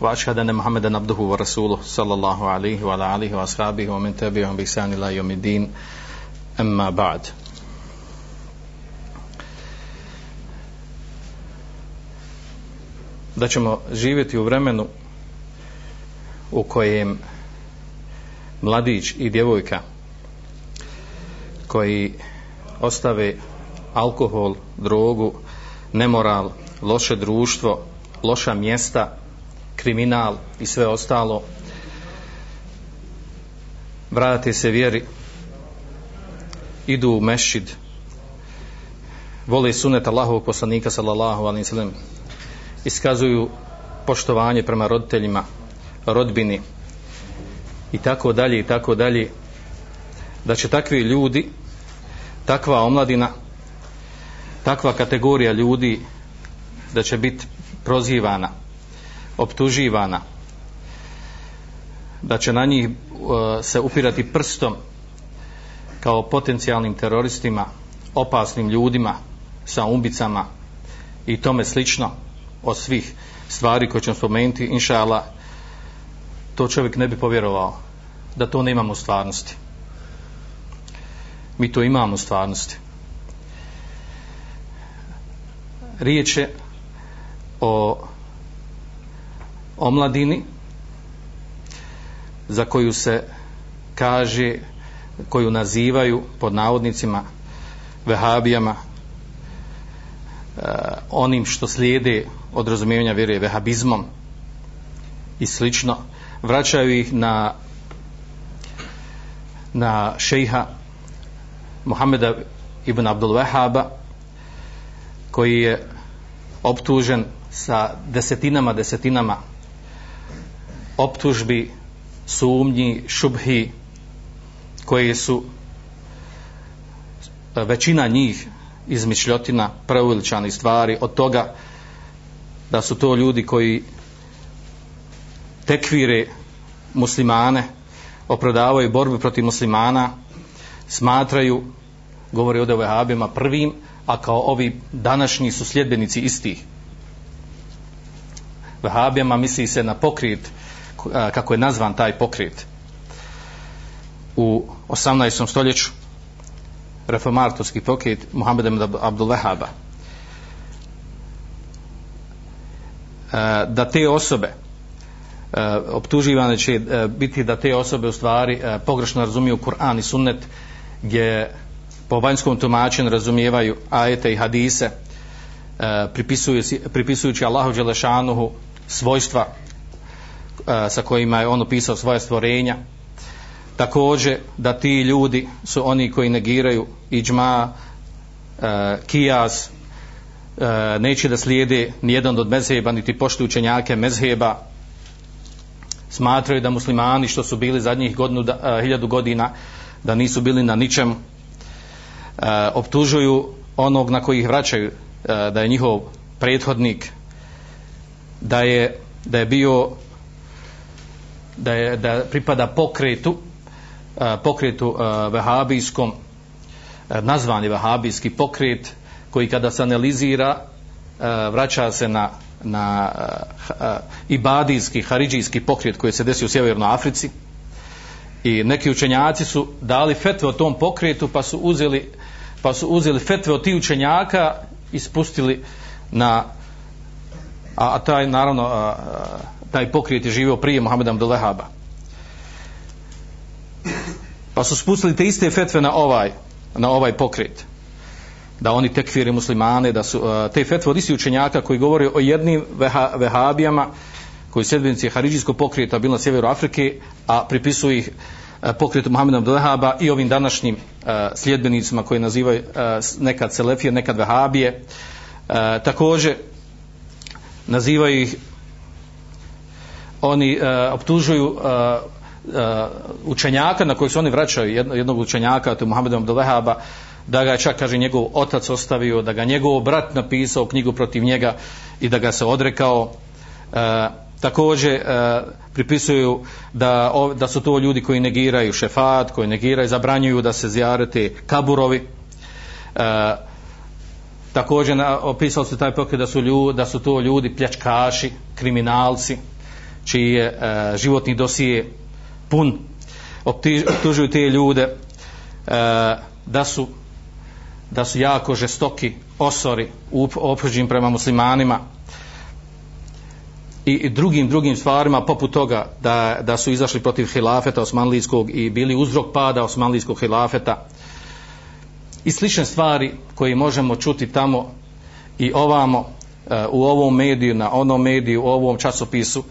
وأشهد أن محمدا عبده ورسوله صلى الله عليه وعلى آله وأصحابه ومن تبعهم بإحسان إلى يوم الدين أما بعد da ćemo živjeti u vremenu u kojem mladić i djevojka koji ostave alkohol, drogu, nemoral, loše društvo, loša mjesta, kriminal i sve ostalo, vrate se vjeri, idu u mešid vole sunet Allahovog poslanika sallallahu alaihi sallam, iskazuju poštovanje prema roditeljima, rodbini i tako dalje i tako dalje da će takvi ljudi takva omladina takva kategorija ljudi da će biti prozivana optuživana da će na njih uh, se upirati prstom kao potencijalnim teroristima opasnim ljudima sa umbicama i tome slično od svih stvari koje ćemo spomenuti inšala, to čovjek ne bi povjerovao da to ne imamo u stvarnosti. Mi to imamo u stvarnosti. Riječ je o omladini za koju se kaže koju nazivaju pod navodnicima vehabijama e, onim što slijede od razumijevanja vjere vehabizmom i slično vraćaju ih na na šejha Muhameda ibn Abdul Wahaba koji je optužen sa desetinama desetinama optužbi sumnji, šubhi koje su e, većina njih izmišljotina preuveličani stvari od toga da su to ljudi koji tekvire muslimane oprodavaju borbu protiv muslimana smatraju govori o vehabima prvim a kao ovi današnji su sljedbenici istih. Vehabijama misli se na pokret kako je nazvan taj pokret u 18. stoljeću reformatorski pokret Muhammed Abdullahaba e, da te osobe e, optuživane će e, biti da te osobe u stvari pogrešno razumiju Kur'an i sunnet gdje po vanjskom tumačenju razumijevaju ajete i hadise pripisujući, pripisujući Allahu Đelešanuhu svojstva sa kojima je on opisao svoje stvorenja. Također da ti ljudi su oni koji negiraju iđma kijas neće da slijede nijedan od mezheba niti poštuju učenjake mezheba. Smatraju da muslimani što su bili zadnjih godinu, da, hiljadu godina da nisu bili na ničem optužuju onog na kojih vraćaju da je njihov prethodnik da je da je bio da je da pripada pokretu pokretu vehabijskom nazvani vehabijski pokret koji kada se analizira vraća se na na ibadijski, haridžijski pokret koji se desio u Sjevernoj Africi. I neki učenjaci su dali fetve o tom pokretu pa su uzeli pa su uzeli fetve od tih učenjaka i spustili na a, a taj naravno a, taj pokret je živio prije Muhammeda Abdullahaba pa su spustili te iste fetve na ovaj na ovaj pokret da oni tekfire muslimane, da su te fetve od isti učenjaka koji govore o jednim veha, vehabijama koji sedbenici Haridžijskog pokreta bili na sjeveru Afrike, a pripisuju ih pokretu Muhammeda Abdelhaba i ovim današnjim uh, sljedbenicima koji nazivaju uh, nekad Selefije, nekad Vehabije. Uh, također nazivaju ih oni e, optužuju uh, učenjaka na kojeg se oni vraćaju jednog, jednog učenjaka to je Muhammed Abdul da ga je čak kaže njegov otac ostavio da ga njegov brat napisao knjigu protiv njega i da ga se odrekao. E, također e, pripisuju da, o, da su to ljudi koji negiraju šefat koji negiraju, zabranjuju da se zjarete kaburovi. E, također na, opisao se taj pokret da su, ljudi, da su to ljudi pljačkaši kriminalci čiji je e, životni dosije pun. Optužuju te ljude e, da su da su jako žestoki osori opođim prema muslimanima i, i drugim drugim stvarima poput toga da, da su izašli protiv hilafeta osmanlijskog i bili uzrok pada osmanlijskog hilafeta. I slične stvari koje možemo čuti tamo i ovamo e, u ovom mediju, na onom mediju, u ovom časopisu,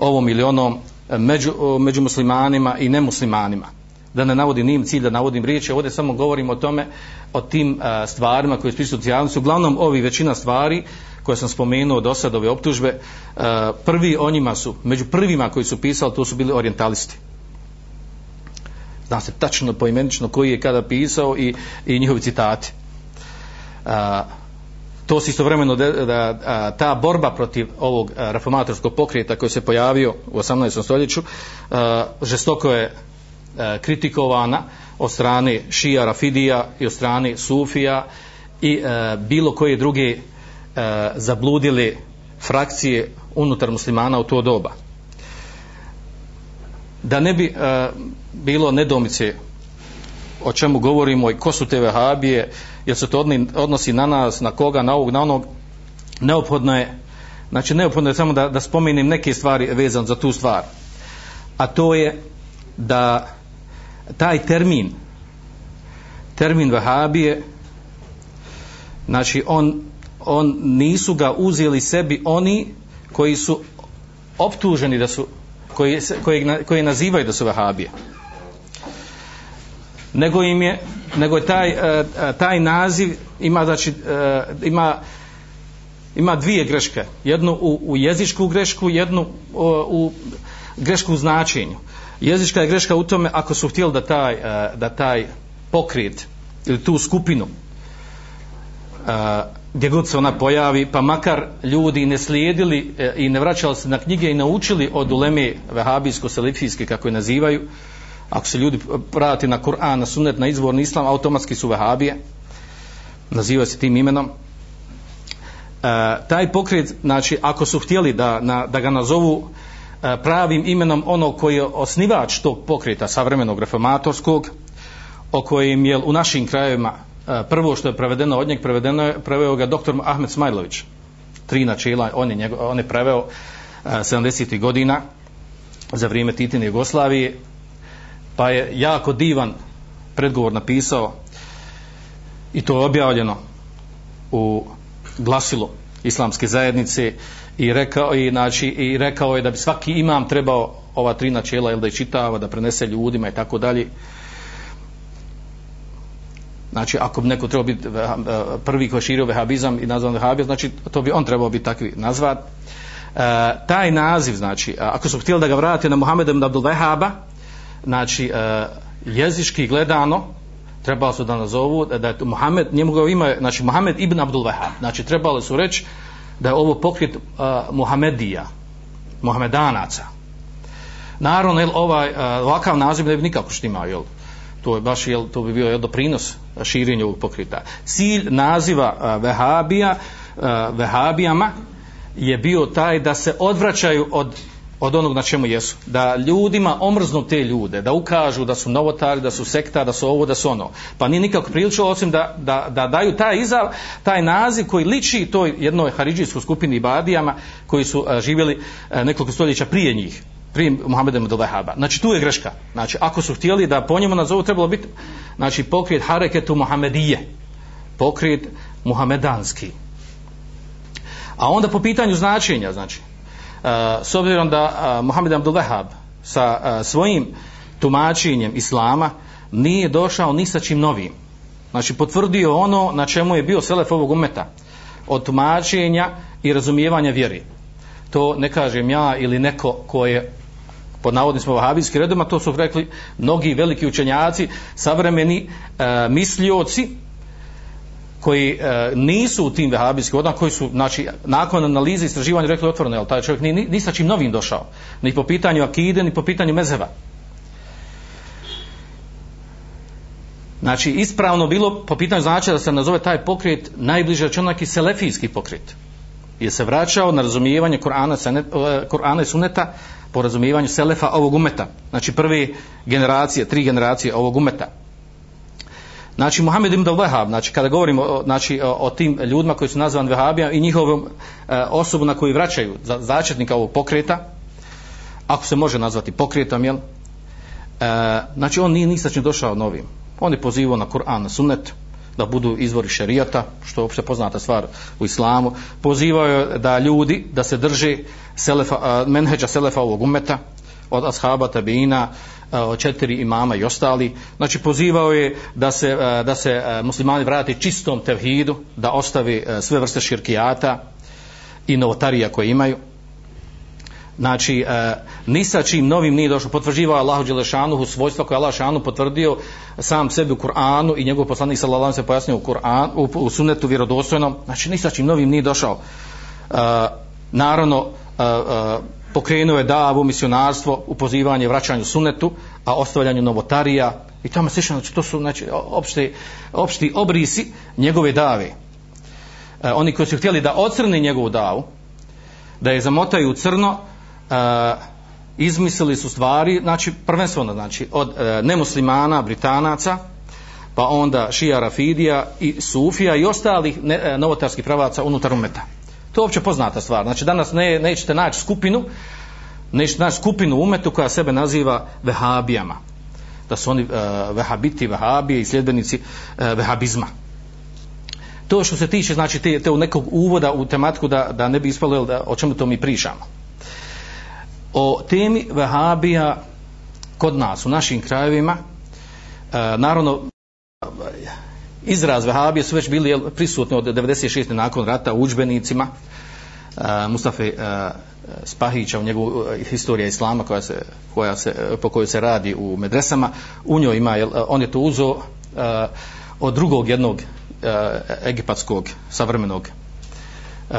ovom ili onom e, među, među muslimanima i nemuslimanima. Da ne navodim nim cilj, da navodim riječi, ovdje samo govorim o tome, o tim a, stvarima koje su javnosti. Uglavnom, ovi većina stvari koje sam spomenuo do sad, ove optužbe, a, prvi o njima su, među prvima koji su pisali, to su bili orientalisti zna se tačno poimenično koji je kada pisao i, i njihovi citati. A, to se istovremeno da, da a, ta borba protiv ovog a, reformatorskog pokreta koji se pojavio u 18. stoljeću a, žestoko je a, kritikovana od strane šija Rafidija i od strane Sufija i a, bilo koje druge a, zabludile frakcije unutar muslimana u to doba da ne bi a, bilo nedomice o čemu govorimo i ko su te vehabije jer se to odnosi na nas, na koga, na ovog, na onog. Neophodno je znači neophodno je samo da, da spomenem neke stvari vezan za tu stvar. A to je da taj termin termin Vahabije, znači on, on nisu ga uzeli sebi oni koji su optuženi da su koji, koji, koji nazivaju da su vahabije nego im je nego je taj, e, e, taj naziv ima znači e, ima ima dvije greške. Jednu u, u jezičku grešku jednu u, u grešku u značenju. Jezička je greška u tome ako su htjeli da taj, da taj pokret ili tu skupinu gdje god se ona pojavi, pa makar ljudi ne slijedili i ne vraćali se na knjige i naučili od uleme vehabijsko-selifijske, kako je nazivaju, ako se ljudi prati na Kur'an, na sunnet, na izvorni islam, automatski su vehabije, nazivaju se tim imenom. E, taj pokret, znači, ako su htjeli da, na, da ga nazovu e, pravim imenom ono koji je osnivač tog pokreta savremenog reformatorskog, o kojem je u našim krajevima E, prvo što je prevedeno od njeg prevedeno je preveo ga doktor Ahmed Smajlović tri načela on je, njego, on je preveo e, 70. Godina za vrijeme Titine Jugoslavije pa je jako divan predgovor napisao i to je objavljeno u glasilu islamske zajednice i rekao, i, znači, i rekao je da bi svaki imam trebao ova tri načela da je čitava, da prenese ljudima i tako dalje znači ako bi neko trebao biti e, prvi ko širio vehabizam i nazvan vehabizam, znači to bi on trebao biti takvi nazvat. E, taj naziv, znači, ako su htjeli da ga vrate na Muhammed ibn Abdul Vehaba, znači, e, jezički gledano, trebalo su da nazovu, da je Muhammed, njemu ga ima, znači, Muhammed ibn Abdul Wahab, znači, trebalo su reći da je ovo pokret uh, e, Muhamedija, Muhamedanaca. Naravno, jel, ovaj, uh, ovakav naziv ne bi nikako štimao, jel, to je baš jel, to bi bio jel, doprinos širenju ovog pokrita. Cilj naziva e, uh, Vehabija, uh, Vehabijama je bio taj da se odvraćaju od od onog na čemu jesu. Da ljudima omrznu te ljude, da ukažu da su novotari, da su sekta, da su ovo, da su ono. Pa nije nikako prilično osim da, da, da daju taj izav, taj naziv koji liči toj jednoj haridžijskoj skupini Badijama koji su a, živjeli a, nekoliko stoljeća prije njih prije Muhammeda do Vehaba. Znači tu je greška. Znači ako su htjeli da po njemu nazovu trebalo biti znači pokret hareketu Muhammedije. Pokret muhamedanski. A onda po pitanju značenja, znači s obzirom da uh, Muhammed ibn Wahab sa uh, svojim tumačenjem islama nije došao ni sa čim novim. Znači potvrdio ono na čemu je bio selef ovog umeta od tumačenja i razumijevanja vjeri. To ne kažem ja ili neko ko je pod navodnim smo vahabijski redoma, to su rekli mnogi veliki učenjaci, savremeni e, mislioci, koji e, nisu u tim vehabijskim vodama, koji su, znači, nakon analize i istraživanja rekli otvoreno, jel, taj čovjek ni, ni, ni sa čim novim došao, ni po pitanju akide, ni po pitanju mezeva. Znači, ispravno bilo po pitanju znači da se nazove taj pokret najbliže znači, računaki i selefijski pokret. Je se vraćao na razumijevanje Kur'ana, senet, e, Kur'ana i Suneta po razumijevanju selefa ovog umeta. Znači, prve generacije, tri generacije ovog umeta. Znači, Muhammed ibn al-Wahab, znači, kada govorimo o, znači, o, o tim ljudima koji su nazvan Vehabija i njihovom e, osobu na koju vraćaju za, začetnika ovog pokreta, ako se može nazvati pokretom, jel? E, znači, on nije nisačno došao novim On je pozivao na Kur'an, na sunnet, da budu izvori šerijata, što je opšte poznata stvar u islamu. Pozivao je da ljudi, da se drži selefa, e, menheđa selefa ovog umeta, od ashaba, tabina, E, četiri imama i ostali. Znači pozivao je da se, e, da se e, muslimani vrate čistom tevhidu, da ostavi sve vrste širkijata i novotarija koje imaju. Znači e, ni sa čim novim nije došao potvrđivao Allahu Đelešanuhu svojstva koje Allah šanu potvrdio sam sebi u Kur'anu i njegov poslanik sallallahu alejhi ve pojasnio u Kur'an u, u sunnetu vjerodostojnom. Znači ni sa čim novim nije došao. E, naravno e, e, pokrenuo je davu misionarstvo upozivanje, vraćanju sunnetu a ostavljanju novotarija i tamo se znači to su znači opšti opšti obrisi njegove dave e, oni koji su htjeli da ocrne njegovu davu da je zamotaju u crno e, izmislili su stvari, znači prvenstveno znači od e, nemuslimana, britanaca, pa onda šija Rafidija i Sufija i ostalih ne, e, novotarskih pravaca unutar umeta. To je uopće poznata stvar. Znači danas ne, nećete naći skupinu, nećete naći skupinu umetu koja sebe naziva vehabijama. Da su oni e, vehabiti, vehabije i sljedbenici e, vehabizma. To što se tiče, znači, te, te u nekog uvoda u tematiku da, da ne bi ispalo da, o čemu to mi pričamo o temi vehabija kod nas, u našim krajevima, e, naravno, izraz vehabije su već bili prisutni od 96. nakon rata u učbenicima, e, Mustafa e, Spahića u njegovu historija islama koja se, koja se, po kojoj se radi u medresama, u njoj ima, on je to uzo od drugog jednog egipatskog savremenog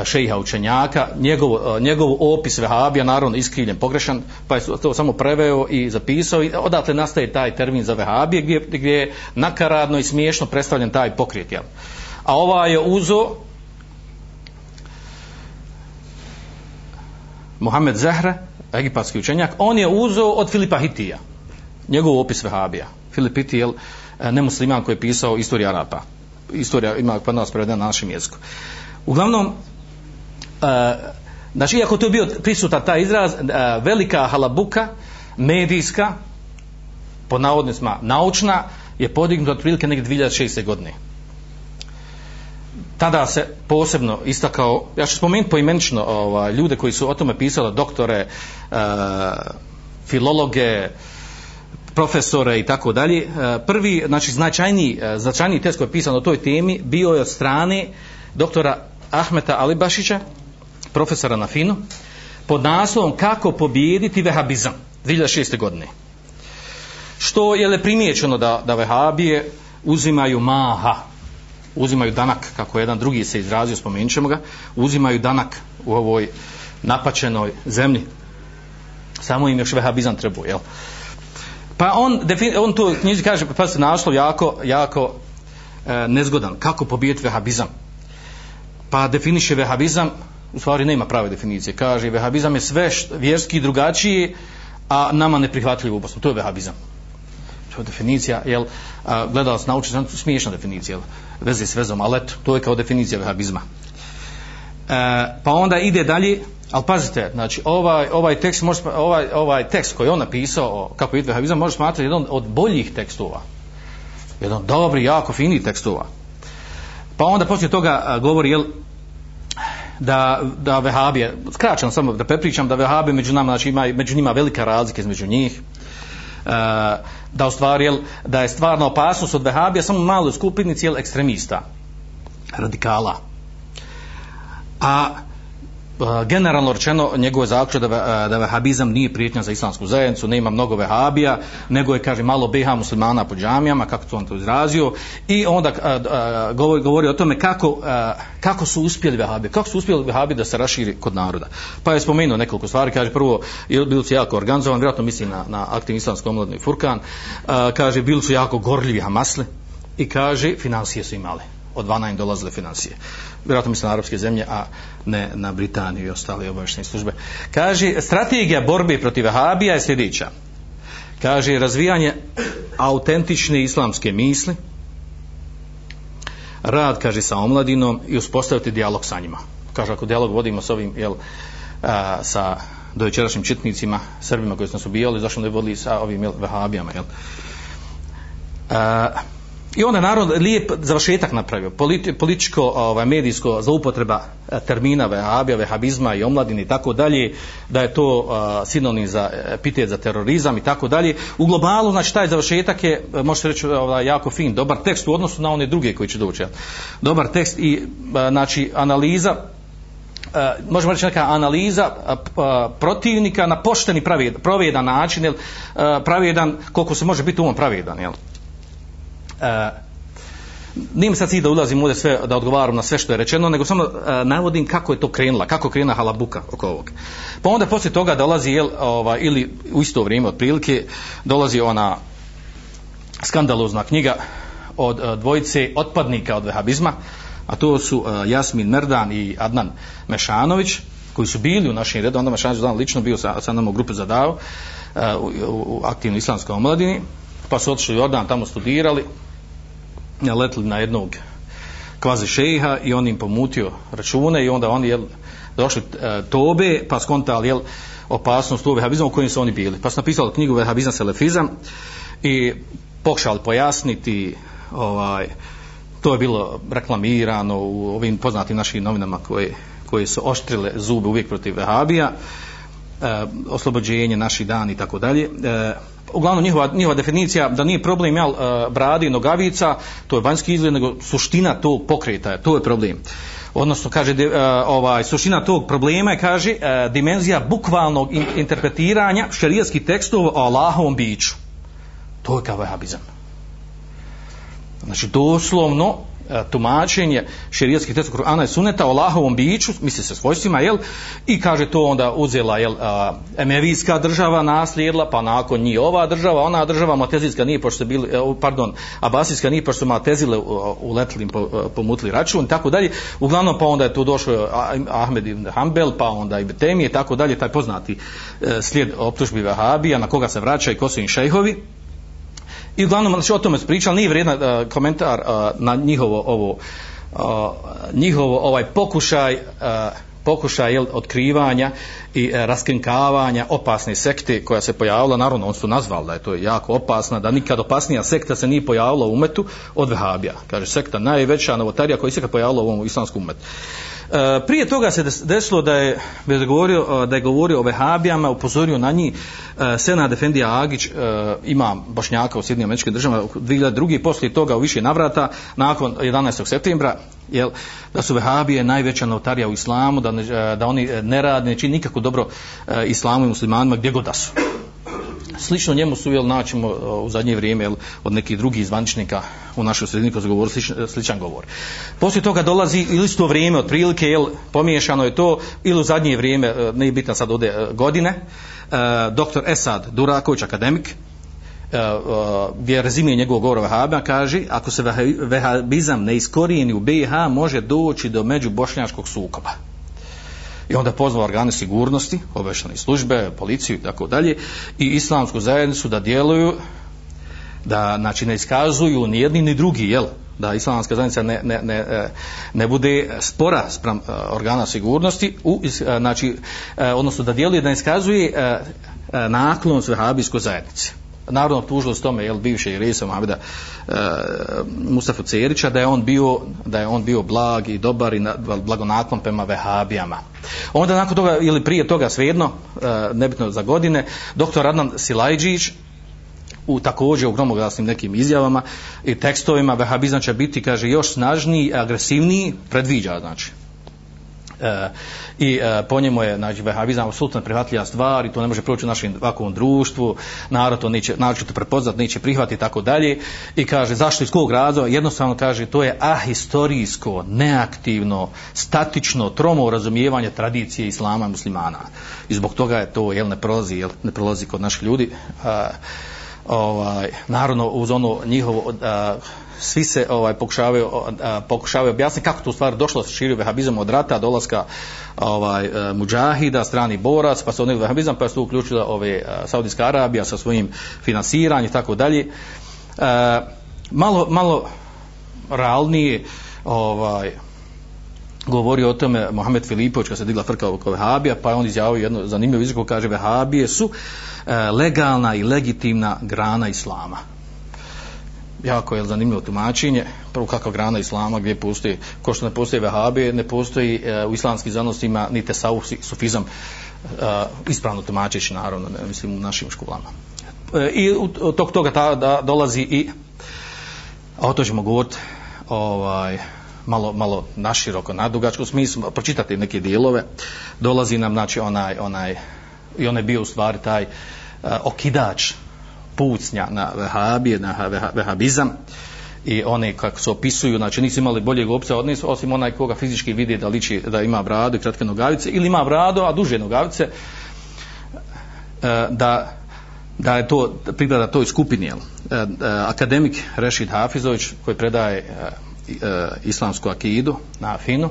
šejha učenjaka, njegov, njegov opis vehabija, naravno iskrivljen, pogrešan, pa je to samo preveo i zapisao i odatle nastaje taj termin za vehabije gdje, gdje je nakaradno i smiješno predstavljen taj pokret. Jel? A ova je uzo Mohamed Zahra, egipatski učenjak, on je uzo od Filipa Hitija, njegov opis vehabija. Filip Hiti je nemusliman koji je pisao istorija Arapa. Istorija ima kod nas prevedena na našem jeziku. Uglavnom, znači iako tu je bio prisutan taj izraz uh, velika halabuka medijska po navodnicima naučna je podignuta otprilike negdje 2006. godine tada se posebno istakao ja ću spomenuti poimenično ovaj, ljude koji su o tome pisali doktore uh, filologe profesore i tako dalje e, prvi znači značajni e, značajni test koji je pisan o toj temi bio je od strane doktora Ahmeta Alibašića profesora na Finu, pod naslovom kako pobijediti vehabizam 2006. godine. Što je le primjećeno da, da vehabije uzimaju maha, uzimaju danak, kako jedan drugi se izrazio, spomenut ćemo ga, uzimaju danak u ovoj napačenoj zemlji. Samo im još vehabizam trebuje, jel? Pa on, on tu knjizi kaže, pa se naslov jako, jako e, nezgodan. Kako pobijediti vehabizam? Pa definiše vehabizam u stvari nema prave definicije. Kaže, vehabizam je sve št, vjerski drugačiji, a nama neprihvatljivo u To je vehabizam. To je definicija, jel, a, gledala se nauči, smiješna definicija, jel, veze s vezom, ali eto, to je kao definicija vehabizma. E, pa onda ide dalje, ali pazite, znači, ovaj, ovaj, tekst, može, ovaj, ovaj tekst koji on napisao, o, kako ide vehabizam, može smatrati jedan od boljih tekstova. Jedan dobri, jako fini tekstova. Pa onda poslije toga a, govori, jel, da, da vehabije, skraćam samo da prepričam, da vehabije među nama, znači ima među njima velika razlika između njih, e, da u stvari, jel, da je stvarna opasnost od vehabija samo malo skupini cijel ekstremista, radikala. A Eh, generalno rečeno njegove zaključak da, ve- eh, da vehabizam nije prijetnja za islamsku zajednicu, nema mnogo vehabija, nego je, kaže, malo BH muslimana po džamijama, kako to on to izrazio, i onda eh, govori, govori o tome kako, kako su uspjeli vehabi, kako su uspjeli vehabi da se raširi kod naroda. Pa je spomenuo nekoliko stvari, kaže, prvo, je- bili su jako organizovan, vjerojatno misli na, na aktiv islamski omladni Furkan, kaže, bili su jako gorljivi hamasli, i kaže, financije su imali odvana im dolazile financije. Vjerojatno misle na arapske zemlje, a ne na Britaniju i ostale obavještene službe. Kaže, strategija borbe protiv Vahabija je sljedeća. Kaže, razvijanje autentične islamske misli, rad, kaže, sa omladinom i uspostaviti dijalog sa njima. Kaže, ako dijalog vodimo s ovim, jel, a, sa dojučerašnjim čitnicima, Srbima koji su nas ubijali, zašto ne vodili sa ovim jel, Vahabijama, jel? A, I onda narod lijep završetak napravio, politi, političko, ovaj, medijsko zloupotreba e, termina vehabija, vehabizma i omladine i tako dalje, da je to uh, sinonim za epitet za terorizam i tako dalje. U globalu, znači taj završetak je, e, možete reći, ovaj, jako fin, dobar tekst u odnosu na one druge koji će doći. Dobar tekst i, e, znači, analiza Uh, možemo reći neka analiza uh, uh, protivnika na pošteni pravedan, pravedan način, jel, uh, pravedan, koliko se može biti umom pravedan, jel? E, nije sad cilj da ulazim ovdje sve, da odgovaram na sve što je rečeno, nego samo uh, navodim kako je to krenula, kako je krenula halabuka oko ovog. Pa onda poslije toga dolazi, jel, ova, ili u isto vrijeme otprilike, dolazi ona skandalozna knjiga od uh, dvojice otpadnika od vehabizma, a to su uh, Jasmin Merdan i Adnan Mešanović, koji su bili u našim redu, onda Mešanović dan lično bio sa, sa nama u grupi za davu, u, u, u aktivnoj islamskoj omladini, pa su otišli u Jordan, tamo studirali, letili na jednog kvazi šeha i on im pomutio račune i onda oni jel, došli e, tobe pa skontali jel, opasnost u vehabizmu u kojim su oni bili. Pa su napisali knjigu Vehabizam selefizam i pokušali pojasniti ovaj, to je bilo reklamirano u ovim poznatim našim novinama koje, koje su oštrile zube uvijek protiv vehabija e, oslobođenje naših dan i tako dalje e, uglavnom njihova, njihova definicija da nije problem jel, brade bradi i nogavica, to je vanjski izgled, nego suština tog pokreta, to je problem. Odnosno, kaže, de, ovaj, suština tog problema je, kaže, e, dimenzija bukvalnog in, interpretiranja šarijetskih tekstova o Allahovom biću. To je kao vehabizam. Znači, doslovno, E, tumačenje šerijatskih tekstova Kur'ana i Sunneta o Allahovom biću, misli se svojstvima, jel? I kaže to onda uzela, jel, e, emevijska država naslijedila, pa nakon njih ova država, ona država Matezijska nije, pošto bili, e, pardon, Abasijska nije, pošto su Matezile uletili, po, pomutili račun, i tako dalje. Uglavnom, pa onda je tu došao Ahmed ibn Hanbel, pa onda ibn Temije, i tako dalje, taj poznati slijed optužbi Vahabija, na koga se vraća i ko su im šejhovi. I uglavnom, znači o tome se pričali, nije vrijedan uh, e, komentar uh, na njihovo ovo, uh, njihovo ovaj pokušaj, uh, pokušaj jel, otkrivanja i e, raskrinkavanja opasne sekte koja se pojavila, naravno on su nazvali da je to jako opasna, da nikad opasnija sekta se nije pojavila u umetu od Vehabija. Kaže, sekta najveća novotarija koja se pojavila u ovom islamskom umetu. E, prije toga se desilo da je, da je govorio, e, da je govorio o vehabijama, upozorio na njih e, Sena Defendija Agić, ima bošnjaka u Sjedinjim američkim državama, 2002. poslije toga u više navrata, nakon 11. septembra, jel, da su vehabije najveća notarija u islamu, da, ne, da oni ne rade, ne čini nikako dobro islamu i muslimanima gdje god da su slično njemu su jel naćemo e, u zadnje vrijeme jel, od nekih drugih zvaničnika u našoj sredini koji su govorili sličan, e, sličan govor. Poslije toga dolazi ili isto vrijeme otprilike jel pomiješano je to ili u zadnje vrijeme e, ne bitno sad ode godine doktor Esad Duraković akademik gdje rezimije njegovog govora Vahabija kaže ako se vehabizam ne iskorijeni u BiH može doći do međubošnjačkog sukoba i onda pozvao organe sigurnosti, obešane službe, policiju i tako dalje i islamsku zajednicu da djeluju da znači ne iskazuju ni jedni ni drugi, jel? da islamska zajednica ne, ne, ne, e, ne bude spora sprem e, organa sigurnosti u, e, znači, odnosno da djeluje da ne iskazuje naklon svehabijskoj zajednici naravno optužilo s tome jel bivše Irisa Mohameda e, Mustafa Cerića da je on bio da je on bio blag i dobar i na, blagonaklon prema vehabijama. Onda nakon toga ili prije toga svejedno e, nebitno za godine doktor Adnan Silajđić u također u gromoglasnim nekim izjavama i tekstovima vehabizam će biti kaže još snažniji, agresivniji, predviđa znači E, I e, po njemu je znači, vehabizam apsolutno prihvatljiva stvar i to ne može proći u našem ovakvom društvu, narod to neće, narod će to prepoznat, neće prihvatiti i tako dalje. I kaže, zašto iz kog razloga? Jednostavno kaže, to je ahistorijsko, neaktivno, statično, tromo razumijevanje tradicije islama muslimana. I zbog toga je to, jel, ne prolazi, jel, ne prolazi kod naših ljudi. A, ovaj, naravno, uz ono njihovo, a, svi se ovaj pokušavaju pokušavaju objasniti kako to u stvari došlo sa širio vehabizam od rata dolaska ovaj e, mudžahida strani borac pa se oni vehabizam pa se tu uključila ove e, Saudijska Arabija sa svojim finansiranjem i tako dalje. E, malo malo realnije ovaj govori o tome Mohamed Filipović kad se digla frka oko Vehabija, pa je on izjavio jedno zanimljivo izreko, kaže Vehabije su e, legalna i legitimna grana Islama jako je zanimljivo tumačenje. Prvo kakva grana islama gdje postoji ko što ne postoji vehabije ne postoji e, u islamskim znanostima ni tesavuf sufizam. E, ispravno tumačeći naravno ne, mislim u našim školama. E, i od tog toga ta, da, dolazi i a o to ćemo govoriti ovaj, malo, malo naširoko nadugačko smislu pročitati neke dijelove. Dolazi nam znači onaj, onaj i on je bio u stvari taj uh, okidač pucnja na vehabije, na vehabizam i one kako se opisuju, znači nisu imali boljeg opcija od nisu, osim onaj koga fizički vidi da liči da ima bradu i kratke nogavice ili ima bradu, a duže nogavice e, da da je to pripada toj skupini jel? E, e, akademik Rešid Hafizović koji predaje islamsku akidu na Afinu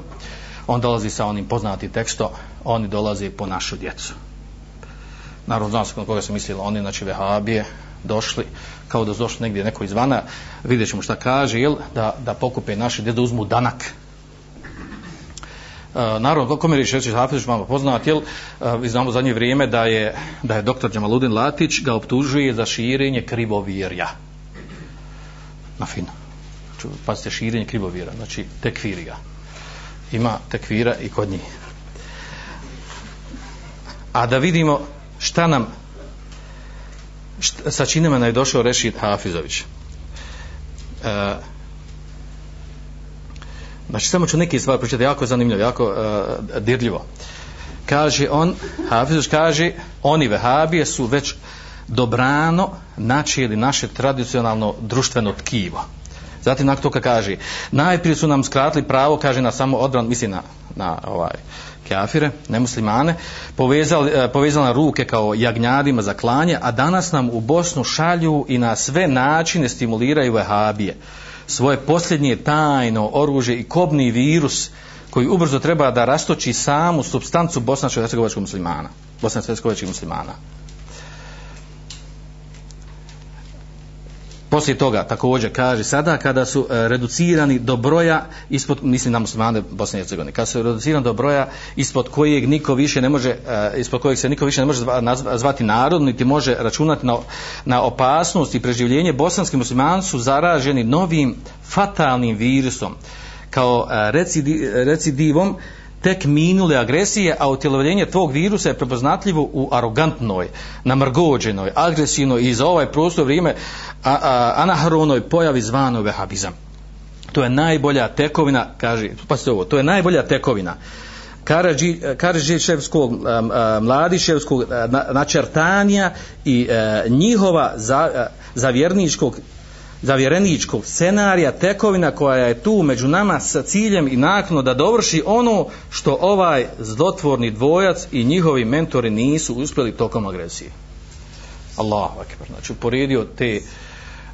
on dolazi sa onim poznatim tekstom oni dolaze po našu djecu naravno znam se koga se mislilo oni znači vehabije došli, kao da su došli negdje neko izvana, vidjet ćemo šta kaže, jel, da, da pokupe naše, da uzmu danak. E, naravno, kako mi reći, reći Hafizić malo poznat, jel, e, znamo zadnje vrijeme da je, da je doktor Đamaludin Latić ga optužuje za širenje krivovjerja. Na fino. Pazite, širenje krivovjera, znači tekviri ga. Ima tekvira i kod njih. A da vidimo šta nam sa činima je došao Rešid Hafizović. E, znači, samo ću neke stvari pročitati, jako zanimljivo, jako e, dirljivo. Kaže on, Hafizović kaže, oni vehabije su već dobrano načijeli naše tradicionalno društveno tkivo. Zatim nakon toga kaže, najprije su nam skratili pravo, kaže na samo odbran, misli na, na ovaj, kafire, nemuslimane, povezali, eh, povezali na ruke kao jagnjadima za klanje, a danas nam u Bosnu šalju i na sve načine stimuliraju vehabije. Svoje posljednje tajno oružje i kobni virus koji ubrzo treba da rastoči samu substancu bosansko-hercegovačkog muslimana. Bosansko-hercegovačkog muslimana. Poslije toga također kaže sada kada su e, reducirani do broja ispod mislim na muslimane Bosne i Hercegovine kada su reducirani do broja ispod kojeg niko više ne može e, ispod kojeg se niko više ne može zvati narod niti može računati na, na opasnost i preživljenje bosanski muslimani su zaraženi novim fatalnim virusom kao e, recidivom tek minule agresije, a utjelovljenje tog virusa je prepoznatljivo u arogantnoj, namrgođenoj, agresivnoj i za ovaj prostor vrijeme a, a, anahronoj pojavi zvanoj vehabizam. To je najbolja tekovina, kaže, pa se ovo, to je najbolja tekovina Karadžićevskog, Mladiševskog načrtanja i e, njihova za, zavjerničkog zavjereničkog scenarija, tekovina koja je tu među nama sa ciljem i nakno da dovrši ono što ovaj zlotvorni dvojac i njihovi mentori nisu uspjeli tokom agresije. Allahu akbar. Znači, uporedio te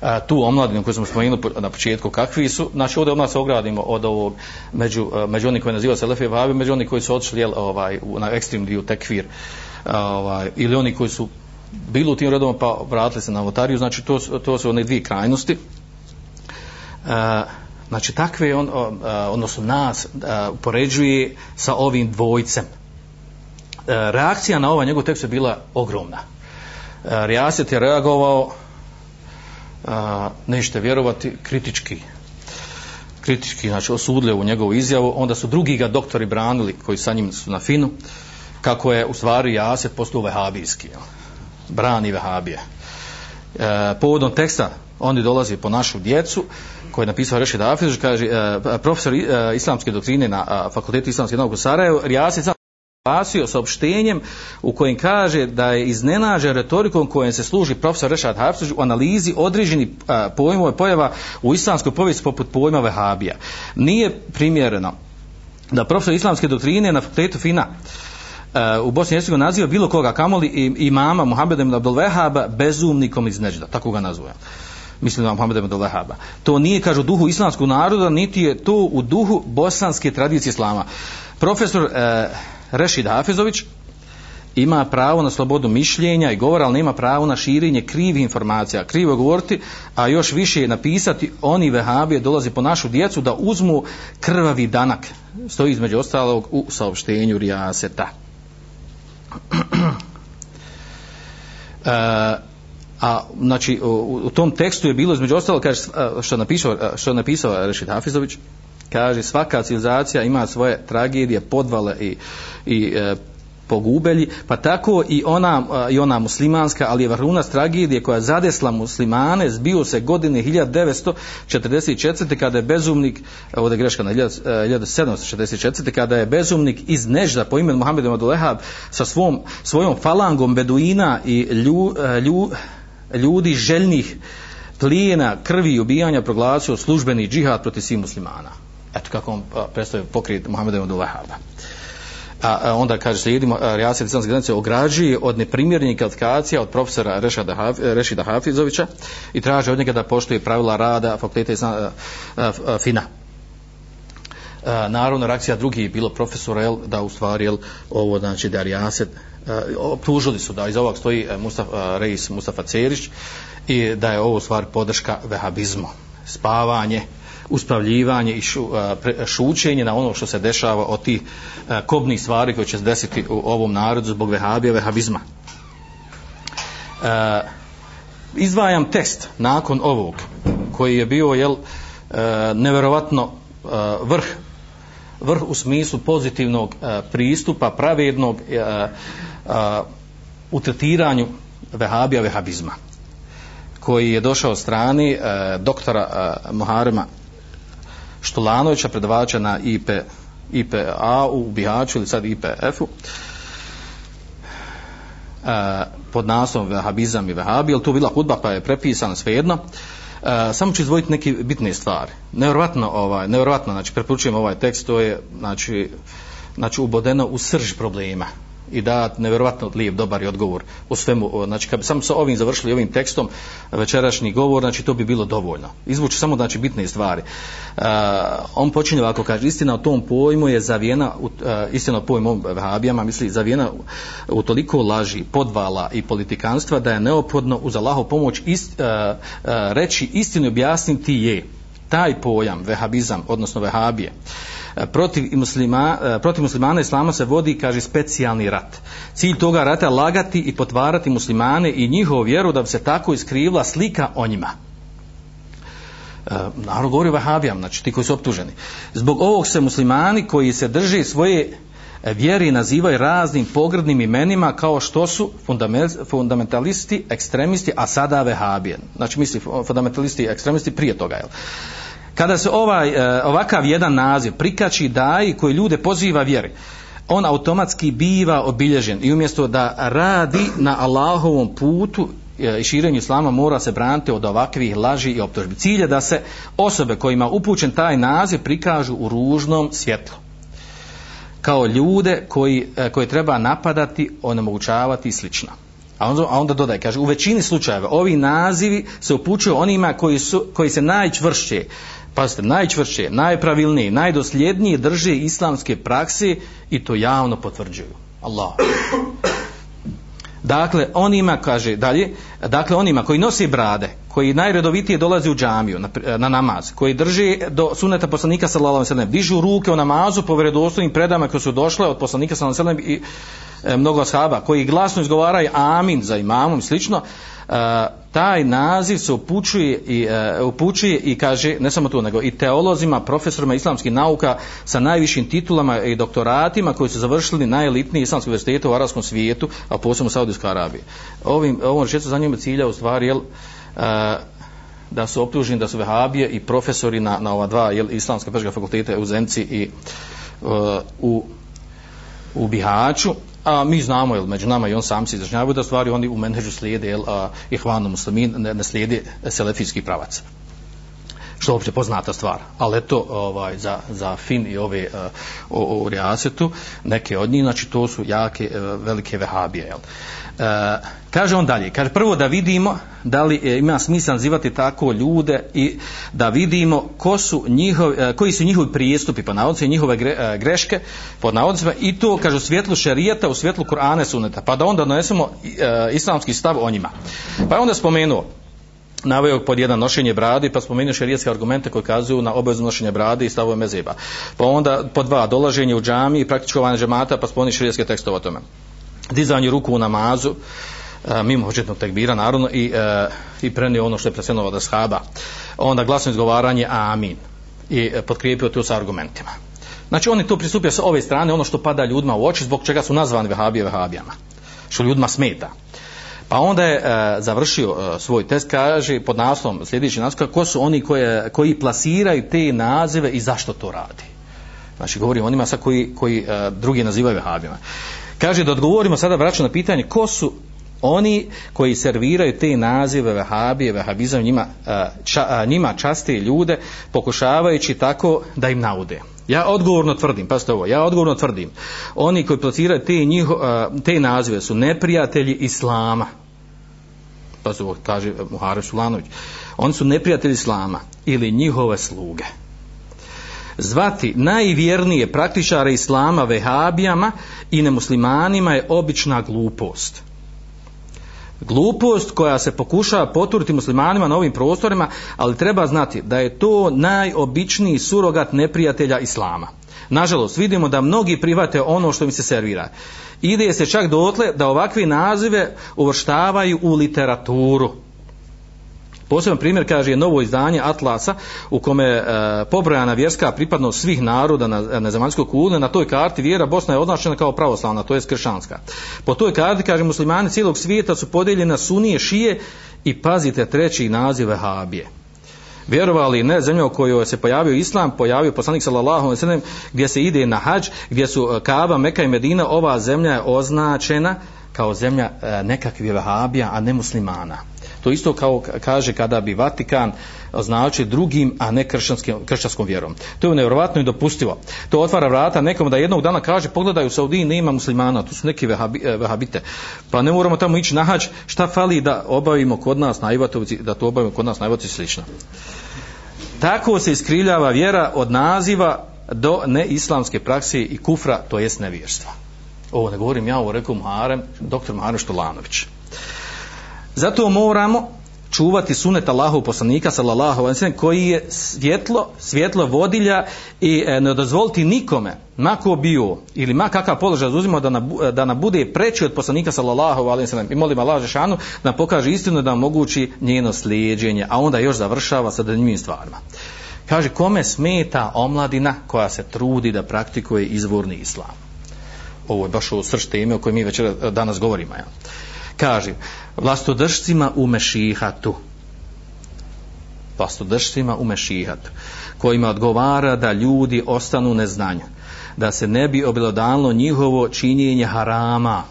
a, tu omladinu koju smo spomenuli na početku kakvi su, znači ovdje od nas ogradimo od ovog, među, među onih koji nazivaju se Lefe Vavi, među oni koji su odšli jel, ovaj, u, na ekstremni dio tekvir, ovaj, ili oni koji su bili u tim redom pa vratili se na votariju, znači to, to su one dvije krajnosti. A, znači takve on, odnosno nas a, poređuje sa ovim dvojcem. A, reakcija na ovaj njegov tekst je bila ogromna. Rijaset je reagovao a, nećete vjerovati kritički kritički znači osudili u njegovu izjavu. Onda su drugi ga doktori branili koji sa njim su na finu kako je u stvari jaset postao vehabijski brani vehabije. E, povodom teksta oni dolazi po našu djecu koji je napisao Rešid Hafiz, kaže, e, profesor e, islamske doktrine na a, Fakultetu islamske nauke u Sarajevu, Jaset sam spasio opštenjem u kojem kaže da je iznenađen retorikom kojem se služi profesor Rešad Hafiz u analizi određeni pojmova pojava u islamskoj povijesti poput pojma Vehabija. Nije primjereno da profesor islamske doktrine na fakultetu FINA u Bosni i Hercegovini naziva bilo koga kamoli i, imama Muhammeda ibn Abdul Vehaba bezumnikom iz Neđda, tako ga nazvuje mislim da Muhammeda ibn Wehaba. To nije, kažu, duhu islamskog naroda, niti je to u duhu bosanske tradicije islama. Profesor uh, Rešid Hafizović ima pravo na slobodu mišljenja i govora, ali nema pravo na širenje krivih informacija. Krivo govoriti, a još više je napisati, oni vehabije dolaze po našu djecu da uzmu krvavi danak. Stoji između ostalog u saopštenju Rijaseta. e, a znači u, u, tom tekstu je bilo između ostalog kaže što napisao što napisao Rešid Hafizović kaže svaka civilizacija ima svoje tragedije podvale i, i e, pogubelji, pa tako i ona, e, i ona muslimanska, ali je vrhunac tragedije koja zadesla muslimane, zbio se godine 1944. kada je bezumnik, e, ovdje je greška na 1764. E, kada je bezumnik iz Nežda po imenu Muhammed Madulehab sa svom, svojom falangom beduina i lju, lju, ljudi željnih plijena, krvi i ubijanja proglasio službeni džihad protiv svih muslimana. Eto kako on predstavio pokrit Muhammeda Wahaba. a, onda kaže slijedimo reakcija islamske granice ograđuje od neprimjernih kvalifikacija od profesora Rešada Haf, e, Rešida Hafizovića i traže od njega da poštuje pravila rada fakulteta islam, FINA. A, naravno reakcija drugi je bilo profesora jel, da u stvari jel, ovo znači da Rijaset optužili su da iz ovog stoji e, Mustafa, Reis Mustafa Cerić i da je ovo stvar podrška vehabizmu spavanje uspravljivanje i šu, a, pre, šućenje na ono što se dešava od tih a, kobnih stvari koje će se desiti u ovom narodu zbog vehabija, vehabizma. A, izdvajam tekst nakon ovog koji je bio jel, a, neverovatno a, vrh vrh u smislu pozitivnog a, pristupa, pravednog a, a, u tretiranju vehabija, vehabizma koji je došao od strani e, doktora e, Muharema Štulanovića, predavača na IP, IPA u Bihaću ili sad IPF-u e, pod naslovom Vehabizam i Vehabi, jer to bila hudba pa je prepisana svejedno. E, samo ću izvojiti neke bitne stvari. Nevjerovatno, ovaj, nevjerovatno, znači, preporučujem ovaj tekst, to je, znači, znači, ubodeno u srž problema i da nevjerovatno lijep, dobar je odgovor u svemu, znači kad bi samo sa ovim završili ovim tekstom večerašnji govor, znači to bi bilo dovoljno. Izvuči samo znači bitne stvari. E, on počinje ovako, kaže, istina o tom pojmu je zavijena, uh, istina o pojmu vahabijama, misli, zavijena u, u toliko laži, podvala i politikanstva da je neophodno uz Allahov pomoć ist, e, e, reći istinu objasniti je taj pojam, vehabizam, odnosno vehabije, protiv, muslima, e, protiv muslimana islama se vodi, kaže, specijalni rat. Cilj toga rata je lagati i potvarati muslimane i njihovu vjeru da bi se tako iskrivila slika o njima. E, Naravno govori o vehabijama, znači ti koji su optuženi. Zbog ovog se muslimani koji se drži svoje vjeri nazivaju raznim pogrdnim imenima kao što su fundamentalisti, ekstremisti, a sada vehabije. Znači misli fundamentalisti i ekstremisti prije toga. Jel? Kada se ovaj, e, ovakav jedan naziv prikači daji koji ljude poziva vjeri, on automatski biva obilježen i umjesto da radi na Allahovom putu e, i širenju islama mora se braniti od ovakvih laži i optužbi. Cilj je da se osobe kojima upućen taj naziv prikažu u ružnom svjetlu kao ljude koji, e, koje treba napadati, onemogućavati i slično. A onda, a onda dodaj, kaže, u većini slučajeva ovi nazivi se upućuju onima koji, su, koji se najčvršće, pazite, najčvršće, najpravilnije, najdosljednije drže islamske prakse i to javno potvrđuju. Allah. Dakle, onima, kaže dalje, dakle, onima koji nosi brade, koji najredovitije dolaze u džamiju na, na namaz, koji drži do suneta poslanika sallallahu alejhi ve sellem, dižu ruke u namazu po vjerodostojnim predama koje su došle od poslanika sallallahu alejhi ve sellem i e, mnogo ashaba, koji glasno izgovaraju amin za imamom i slično, e, taj naziv se upućuje i, uh, upućuje i kaže, ne samo to, nego i teolozima, profesorima islamskih nauka sa najvišim titulama i doktoratima koji su završili najelitniji islamski univerzitete u arabskom svijetu, a posebno u Saudijskoj Arabiji. Ovim, ovom rečetu za njima cilja u stvari, jel, uh, da su optuženi da su vehabije i profesori na, na ova dva jel, islamska peška fakulteta u Zenci i uh, u, u Bihaću a mi znamo jel, među nama i on sam se izražnjavaju da stvari oni u menheđu slijede jel, a, ihvanu muslimin ne, ne slijede selefijski pravac što je opće poznata stvar, ali eto ovaj, za, za fin i ove uh, o, o Riasetu, neke od njih, znači to su jake, uh, velike vehabije. Jel? Uh, E, kaže on dalje, kaže prvo da vidimo da li e, ima smisla nazivati tako ljude i da vidimo ko su njihovi, e, koji su njihovi prijestupi po i njihove gre, e, greške pod navodicima i to kaže u svjetlu šerijeta, u svjetlu Kur'ane suneta, pa da onda donesemo islamski stav o njima. Pa je onda spomenuo, naveo pod jedan nošenje bradi, pa spomenuo šerijetske argumente koji kazuju na obavezno nošenje bradi i stavove mezeba. Pa onda pod dva, dolaženje u džami i praktičkovanje džemata, pa spomenuo šerijetske tekstove o tome. Dizanje ruku u namazu, e, mimo početnog tekbira, naravno, i, e, i prenio ono što je presenovao da shaba. Onda glasno izgovaranje, amin. I e, potkrijepio to sa argumentima. Znači, oni tu pristupio sa ove strane, ono što pada ljudima u oči, zbog čega su nazvani vehabije vehabijama. Što ljudima smeta. Pa onda je e, završio e, svoj test, kaže pod naslovom sljedeći naslov, ko su oni koje, koji plasiraju te nazive i zašto to radi. Znači govorimo onima sa koji, koji e, drugi nazivaju vehabima. Kaže da odgovorimo sada vraćam na pitanje ko su oni koji serviraju te nazive vehabije, vehabizam njima, ča, njima časte ljude pokušavajući tako da im naude. Ja odgovorno tvrdim, pa ovo, ja odgovorno tvrdim, oni koji plasiraju te, njiho, te nazive su neprijatelji Islama. Pa se ovo kaže Muhare Sulanović. Oni su neprijatelji Islama ili njihove sluge. Zvati najvjernije praktičare Islama vehabijama i nemuslimanima je obična glupost glupost koja se pokušava poturiti muslimanima na ovim prostorima, ali treba znati da je to najobičniji surogat neprijatelja islama. Nažalost, vidimo da mnogi private ono što im se servira. Ide se čak dotle da ovakve nazive uvrštavaju u literaturu. Poseban primjer kaže je novo izdanje Atlasa u kome je e, pobrojana vjerska pripadnost svih naroda na, na zemaljskoj kuli. Na toj karti vjera Bosna je označena kao pravoslavna, to je kršćanska. Po toj karti, kaže, muslimani cijelog svijeta su podijeljeni na sunije, šije i pazite treći naziv Vehabije. Vjerovali ne, zemlja u kojoj se pojavio Islam, pojavio poslanik sallallahu alejhi ve sellem gdje se ide na hadž, gdje su e, Kaaba, Meka i Medina, ova zemlja je označena kao zemlja e, nekakvih vehabija, a ne muslimana. To isto kao kaže kada bi Vatikan označio drugim, a ne kršćanskom vjerom. To je nevjerovatno i dopustivo. To otvara vrata nekom da jednog dana kaže pogledaj u Saudiji nema muslimana, tu su neki vehabi, e, vehabite. Pa ne moramo tamo ići na hađ, šta fali da obavimo kod nas na Ivatovici, da to obavimo kod nas na Ivatovici slično. Tako se iskriljava vjera od naziva do neislamske prakse i kufra, to jest nevjerstva. Ovo ne govorim ja, ovo rekao Muharem, doktor Muharem Štolanović. Zato moramo čuvati sunet Allahov poslanika sallallahu alejhi ve sellem koji je svjetlo svjetlo vodilja i e, ne dozvoliti nikome mako bio ili ma kakav položaj zauzima da na, da na bude preči od poslanika sallallahu alejhi ve sellem. I molim Allah džeshanu da pokaže istinu da omogući njeno slijedeње a onda još završava sa drugim stvarima. Kaže kome smeta omladina koja se trudi da praktikuje izvorni islam? Ovo je baš u srž teme o kojoj mi već danas govorimo ja kaže vlastodržcima u mešihatu. Vlastodržcima u mešihatu kojima odgovara da ljudi ostanu neznanja da se ne bi obilodalo njihovo činjenje harama.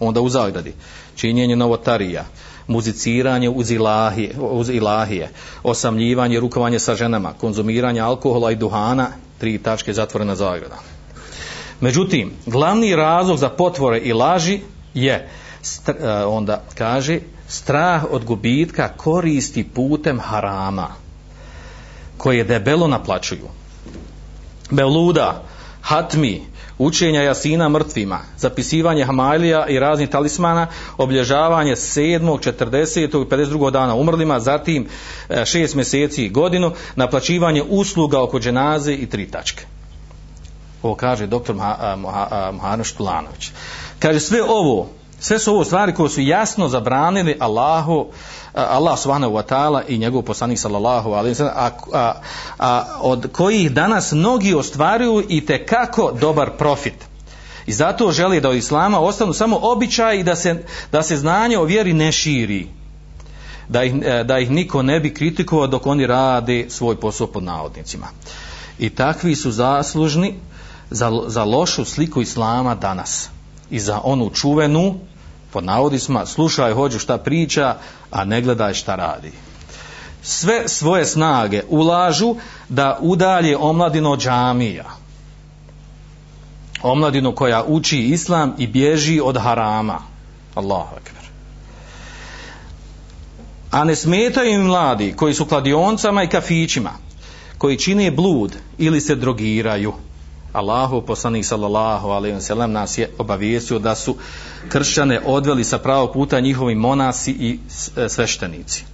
Onda u zagradi činjenje novotarija muziciranje uz ilahije, uz ilahije osamljivanje, rukovanje sa ženama konzumiranje alkohola i duhana tri tačke zatvorena zagrada. Međutim glavni razlog za potvore i laži je E, onda kaže strah od gubitka koristi putem harama koje debelo naplaćuju Beluda, Hatmi, učenja jasina mrtvima, zapisivanje hamajlija i raznih talismana, oblježavanje 7. 40. i 52. dana umrlima, zatim e, 6 mjeseci i godinu, naplaćivanje usluga oko dženaze i tri tačke. Ovo kaže dr. Muharno Štulanović. Kaže sve ovo Sve su ovo stvari koje su jasno zabranili Allahu, Allah subhanahu wa ta'ala i njegov poslanik sallallahu alaihi a, a, a od kojih danas mnogi ostvaruju i te kako dobar profit. I zato želi da od Islama ostanu samo običaj i da se, da se znanje o vjeri ne širi. da ih, e, da ih niko ne bi kritikovao dok oni rade svoj posao pod navodnicima. I takvi su zaslužni za, za lošu sliku islama danas i za onu čuvenu pod navodnicima slušaj hođu šta priča a ne gledaj šta radi. Sve svoje snage ulažu da udalje omladino džamija. Omladinu koja uči islam i bježi od harama. Allahu akbar. A ne smetaju im mladi koji su kladioncama i kafićima koji čine blud ili se drogiraju. Allahu poslanik sallallahu alejhi ve sellem nas je obavijestio da su kršćane odveli sa pravog puta njihovi monasi i e, sveštenici.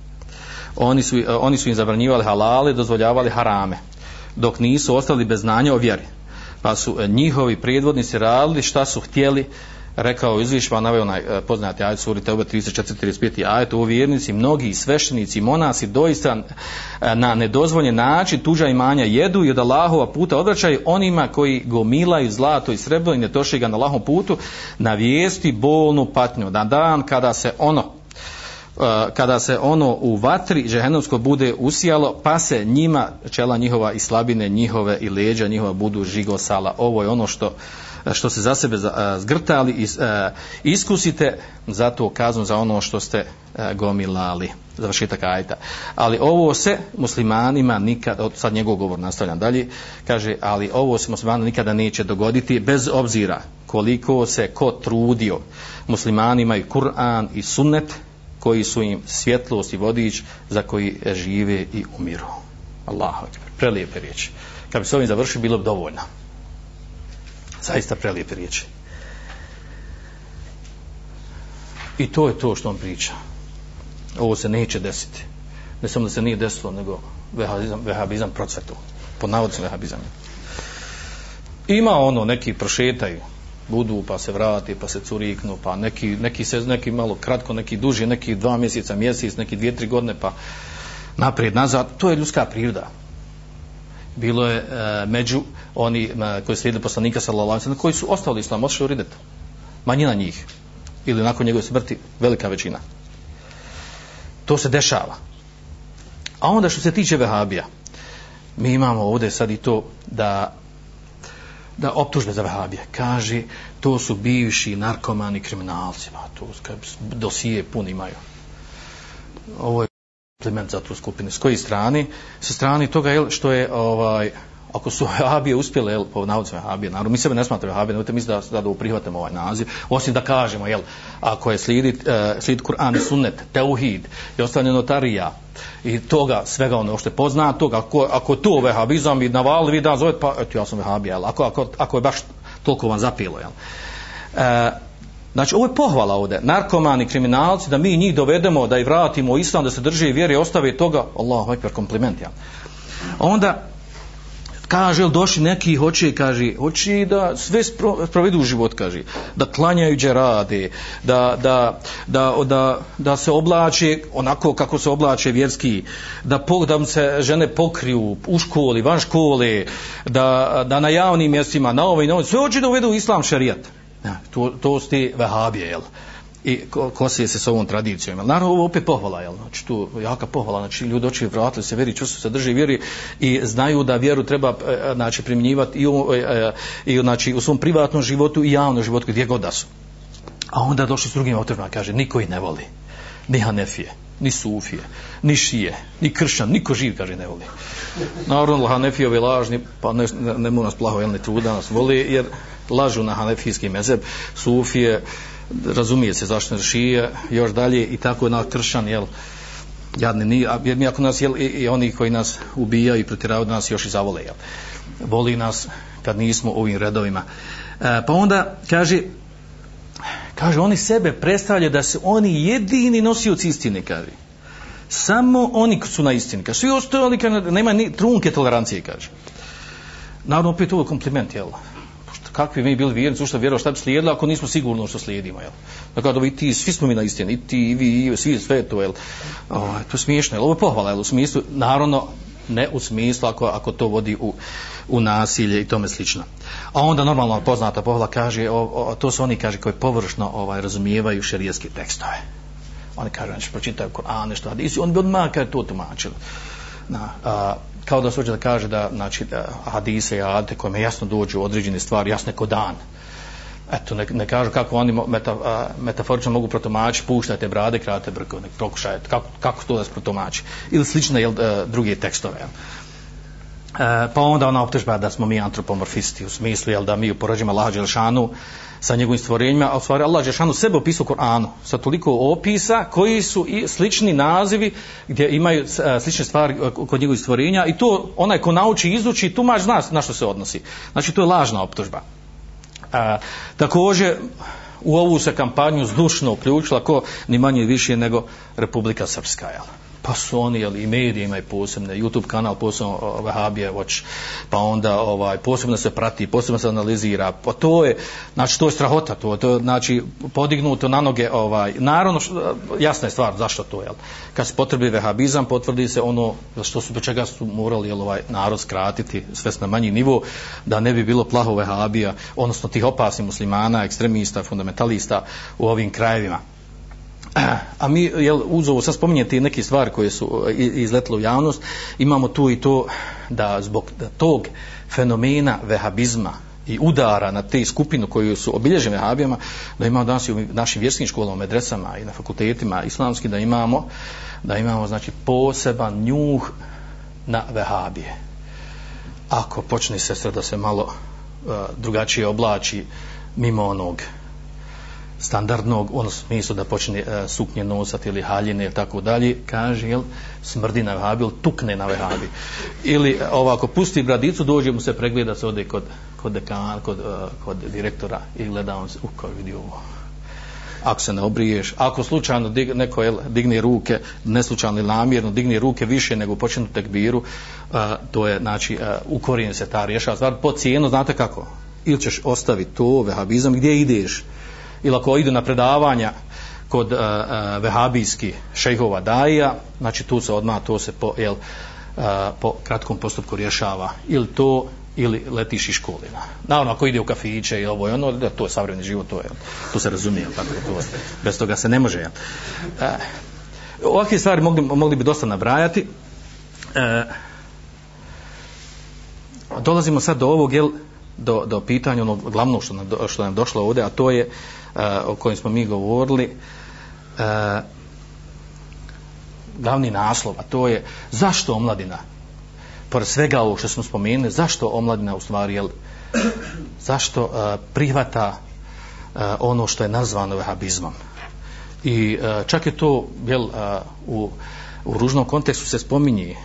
Oni su, e, oni su im zabranjivali halale, dozvoljavali harame, dok nisu ostali bez znanja o vjeri. Pa su e, njihovi predvodnici radili šta su htjeli, rekao izvišva, naveo onaj e, poznati ajet suri Teube 34-35 ajet u vjernici mnogi sveštenici monasi doista e, na nedozvoljen način tuđa imanja jedu i od Allahova puta odvraćaju onima koji gomilaju zlato i srebro i ne toši ga na Allahom putu na vijesti bolnu patnju na dan kada se ono e, kada se ono u vatri žehenovsko bude usijalo, pa se njima čela njihova i slabine njihove i leđa njihova budu žigosala. Ovo je ono što uh, što se za sebe zgrtali i iskusite zato kaznu za ono što ste gomilali završetak ajta. Ali ovo se muslimanima nikad, sad njegov govor nastavljam dalje, kaže, ali ovo se muslimanima nikada neće dogoditi bez obzira koliko se ko trudio muslimanima i Kur'an i sunnet koji su im svjetlost i vodič za koji žive i umiru. Allahu akbar. Prelijepe riječi. Kad bi se ovim završio, bilo bi dovoljno zaista prelijepe riječi. I to je to što on priča. Ovo se neće desiti. Ne samo da se nije desilo, nego vehabizam, vehabizam procvetu. Po navodcu vehabizam. Ima ono, neki prošetaju, budu, pa se vrati, pa se curiknu, pa neki, neki, se, neki malo kratko, neki duži, neki dva mjeseca, mjesec, neki dvije, tri godine, pa naprijed, nazad. To je ljudska priroda bilo je e, među oni e, koji slijedili poslanika sallallahu alejhi ve sellem koji su ostali islam otišli u ridet. Manjina njih. Ili nakon njegove smrti velika većina. To se dešava. A onda što se tiče vehabija mi imamo ovdje sad i to da da optužbe za vehabije. Kaže to su bivši narkomani kriminalci pa to dosije pun imaju. Ovo je implement za tu skupinu. S koji strani? Sa strani toga jel, što je ovaj, ako su Habije uspjele, jel, po navodcu Habije, naravno, mi sebe ne smatramo Habije, nemojte misliti da, da, da prihvatimo ovaj naziv, osim da kažemo, jel, ako je slijedit, uh, slijedit Kur'an i sunnet, teuhid, i ostane notarija, i toga, svega ono što je poznato, ako, ako tu vehabizam i navali, vi da zovete, pa, eto, ja sam vehabija, jel, ako, ako, ako je baš toliko vam zapilo, jel. Uh, Znači, ovo je pohvala ovdje. Narkomani, kriminalci, da mi njih dovedemo, da ih vratimo u islam, da se drže i vjeri, ostave toga, Allah, ekber, kompliment, ja. Onda, kaže, došli neki, hoće, kaže, hoće da sve sprovedu u život, kaže, da klanjaju rade, da, da, da, da, da se oblače onako kako se oblače vjerski, da, po, da se žene pokriju u školi, van škole, da, da na javnim mjestima, na ovaj, na ovaj, sve hoće da uvedu islam šarijat. Ja, to, to su ti vehabije, jel? I kosije se s ovom tradicijom. Jel? Naravno, ovo opet pohvala, jel? Znači, tu jaka pohvala. Znači, ljudi oči vratili se vjeri, čustvo se drži vjeri i znaju da vjeru treba e, e, znači, primjenjivati i, u, e, i znači, u svom privatnom životu i javnom životu, gdje god da su. A onda došli s drugim autorima, kaže, niko ih ne voli. Ni Hanefije, ni Sufije, ni Šije, ni Kršćan, niko živ, kaže, ne voli. Naravno, Hanefijovi lažni, pa ne, ne, ne mu nas plaho, jel, ne truda nas voli, jer lažu na hanefijski mezeb, sufije, razumije se zašto šije, još dalje i tako na kršan, jel, jadni ni, a jer mi ako nas, jel, i, i oni koji nas ubijaju i protiravaju nas još i zavole, jel, voli nas kad nismo u ovim redovima. E, pa onda kaže, kaže, oni sebe predstavljaju da su oni jedini nosioci istine, kaže. Samo oni su na istini, kaže. Svi ostali, kaže, nema ni trunke tolerancije, kaže. Naravno, opet ovo kompliment, jel, kakvi mi bili vjernici, u što vjerovali, šta bi slijedilo ako nismo sigurni što slijedimo, jel? Dakle, da ti, svi smo mi na istini, i ti, i vi, i svi, sve to, jel? O, to je smiješno, jel? Ovo je pohvala, jel? U smislu, naravno, ne u smislu ako, ako to vodi u, u nasilje i tome slično. A onda normalno poznata pohvala kaže, o, o, to su oni kaže koji površno ovaj, razumijevaju šerijske tekstove. oni kažu znači pročitaju Kur'an nešto hadisi oni bi odmah kaže to tumačili na a, kao da suđe da kaže da znači da hadise i adete kojima jasno dođu određene stvari jasne ko dan eto ne, ne kažu kako oni meta, a, metaforično mogu protumačiti puštajte brade krate brko nek pokušajte kako, kako to da se protumači ili slične jel, e, druge tekstove jel. E, pa onda ona optužba da smo mi antropomorfisti u smislu jel, da mi upoređujemo Allah Đelšanu sa njegovim stvorenjima, a u stvari Allah Žešanu sebe opisao u Koranu sa toliko opisa koji su i slični nazivi gdje imaju slične stvari kod njegovih stvorenja i to onaj ko nauči izuči tumač zna na što se odnosi. Znači to je lažna optužba. A, također u ovu se kampanju zdušno uključila ko ni manje više nego Republika Srpska. Jel? Pa su oni jeli, i medije imaju posebne YouTube kanal posebno Vahabije Watch pa onda ovaj posebno se prati posebno se analizira pa to je znači to je strahota to to znači podignuto na noge ovaj naravno jasna je stvar zašto to je kad se potrebi vehabizam potvrdi se ono za što su do čega su morali jel, ovaj narod skratiti sve na manji nivo da ne bi bilo plaho vehabija odnosno tih opasnih muslimana ekstremista fundamentalista u ovim krajevima a mi jel, uz ovo sad spominjete neke stvari koje su e, izletile u javnost imamo tu i to da zbog tog fenomena vehabizma i udara na te skupinu koju su obilježene vehabijama da imamo danas i u našim vjerskim školama, medresama i na fakultetima islamski da imamo da imamo znači poseban njuh na vehabije. Ako počne sestra da se malo uh, drugačije oblači mimo onog standardnog, ono smislu da počne e, suknje nosati ili haljine ili tako dalje, kaže, jel, smrdi na vehabi ili tukne na vehabi. Ili e, ovako, pusti bradicu, dođe mu se pregleda se ode kod, kod dekana, kod, uh, kod direktora i gleda on se, u kao vidi ovo. Ako se ne obriješ, ako slučajno dig, neko jel, digne ruke, neslučajno ili namjerno, digne ruke više nego počinu tekbiru, uh, to je, znači, uh, ukorijen se ta rješava stvar. Po cijenu, znate kako? Ili ćeš ostaviti to, vehabizam, gdje ideš? Ili ako idu na predavanja kod e, e, uh, uh, vehabijski šejhova daija, znači tu se odmah to se po, jel, uh, po kratkom postupku rješava ili to ili letiš iz škole. Naravno, ako ide u kafiće i ovo i ono, da to je savremeni život, to, je, to se razumije, tako to bez toga se ne može. Jel. Uh, ovakve stvari mogli, mogli bi dosta nabrajati. Uh, dolazimo sad do ovog, jel, do, do pitanja onog glavnog što nam, što nam došlo ovdje, a to je uh, o kojim smo mi govorili uh, glavni naslov, a to je zašto omladina? Pored svega ovo što smo spomenuli, zašto omladina u stvari jel, zašto uh, prihvata uh, ono što je nazvano vehabizmom? I uh, čak je to jel, uh, u, u ružnom kontekstu se spominje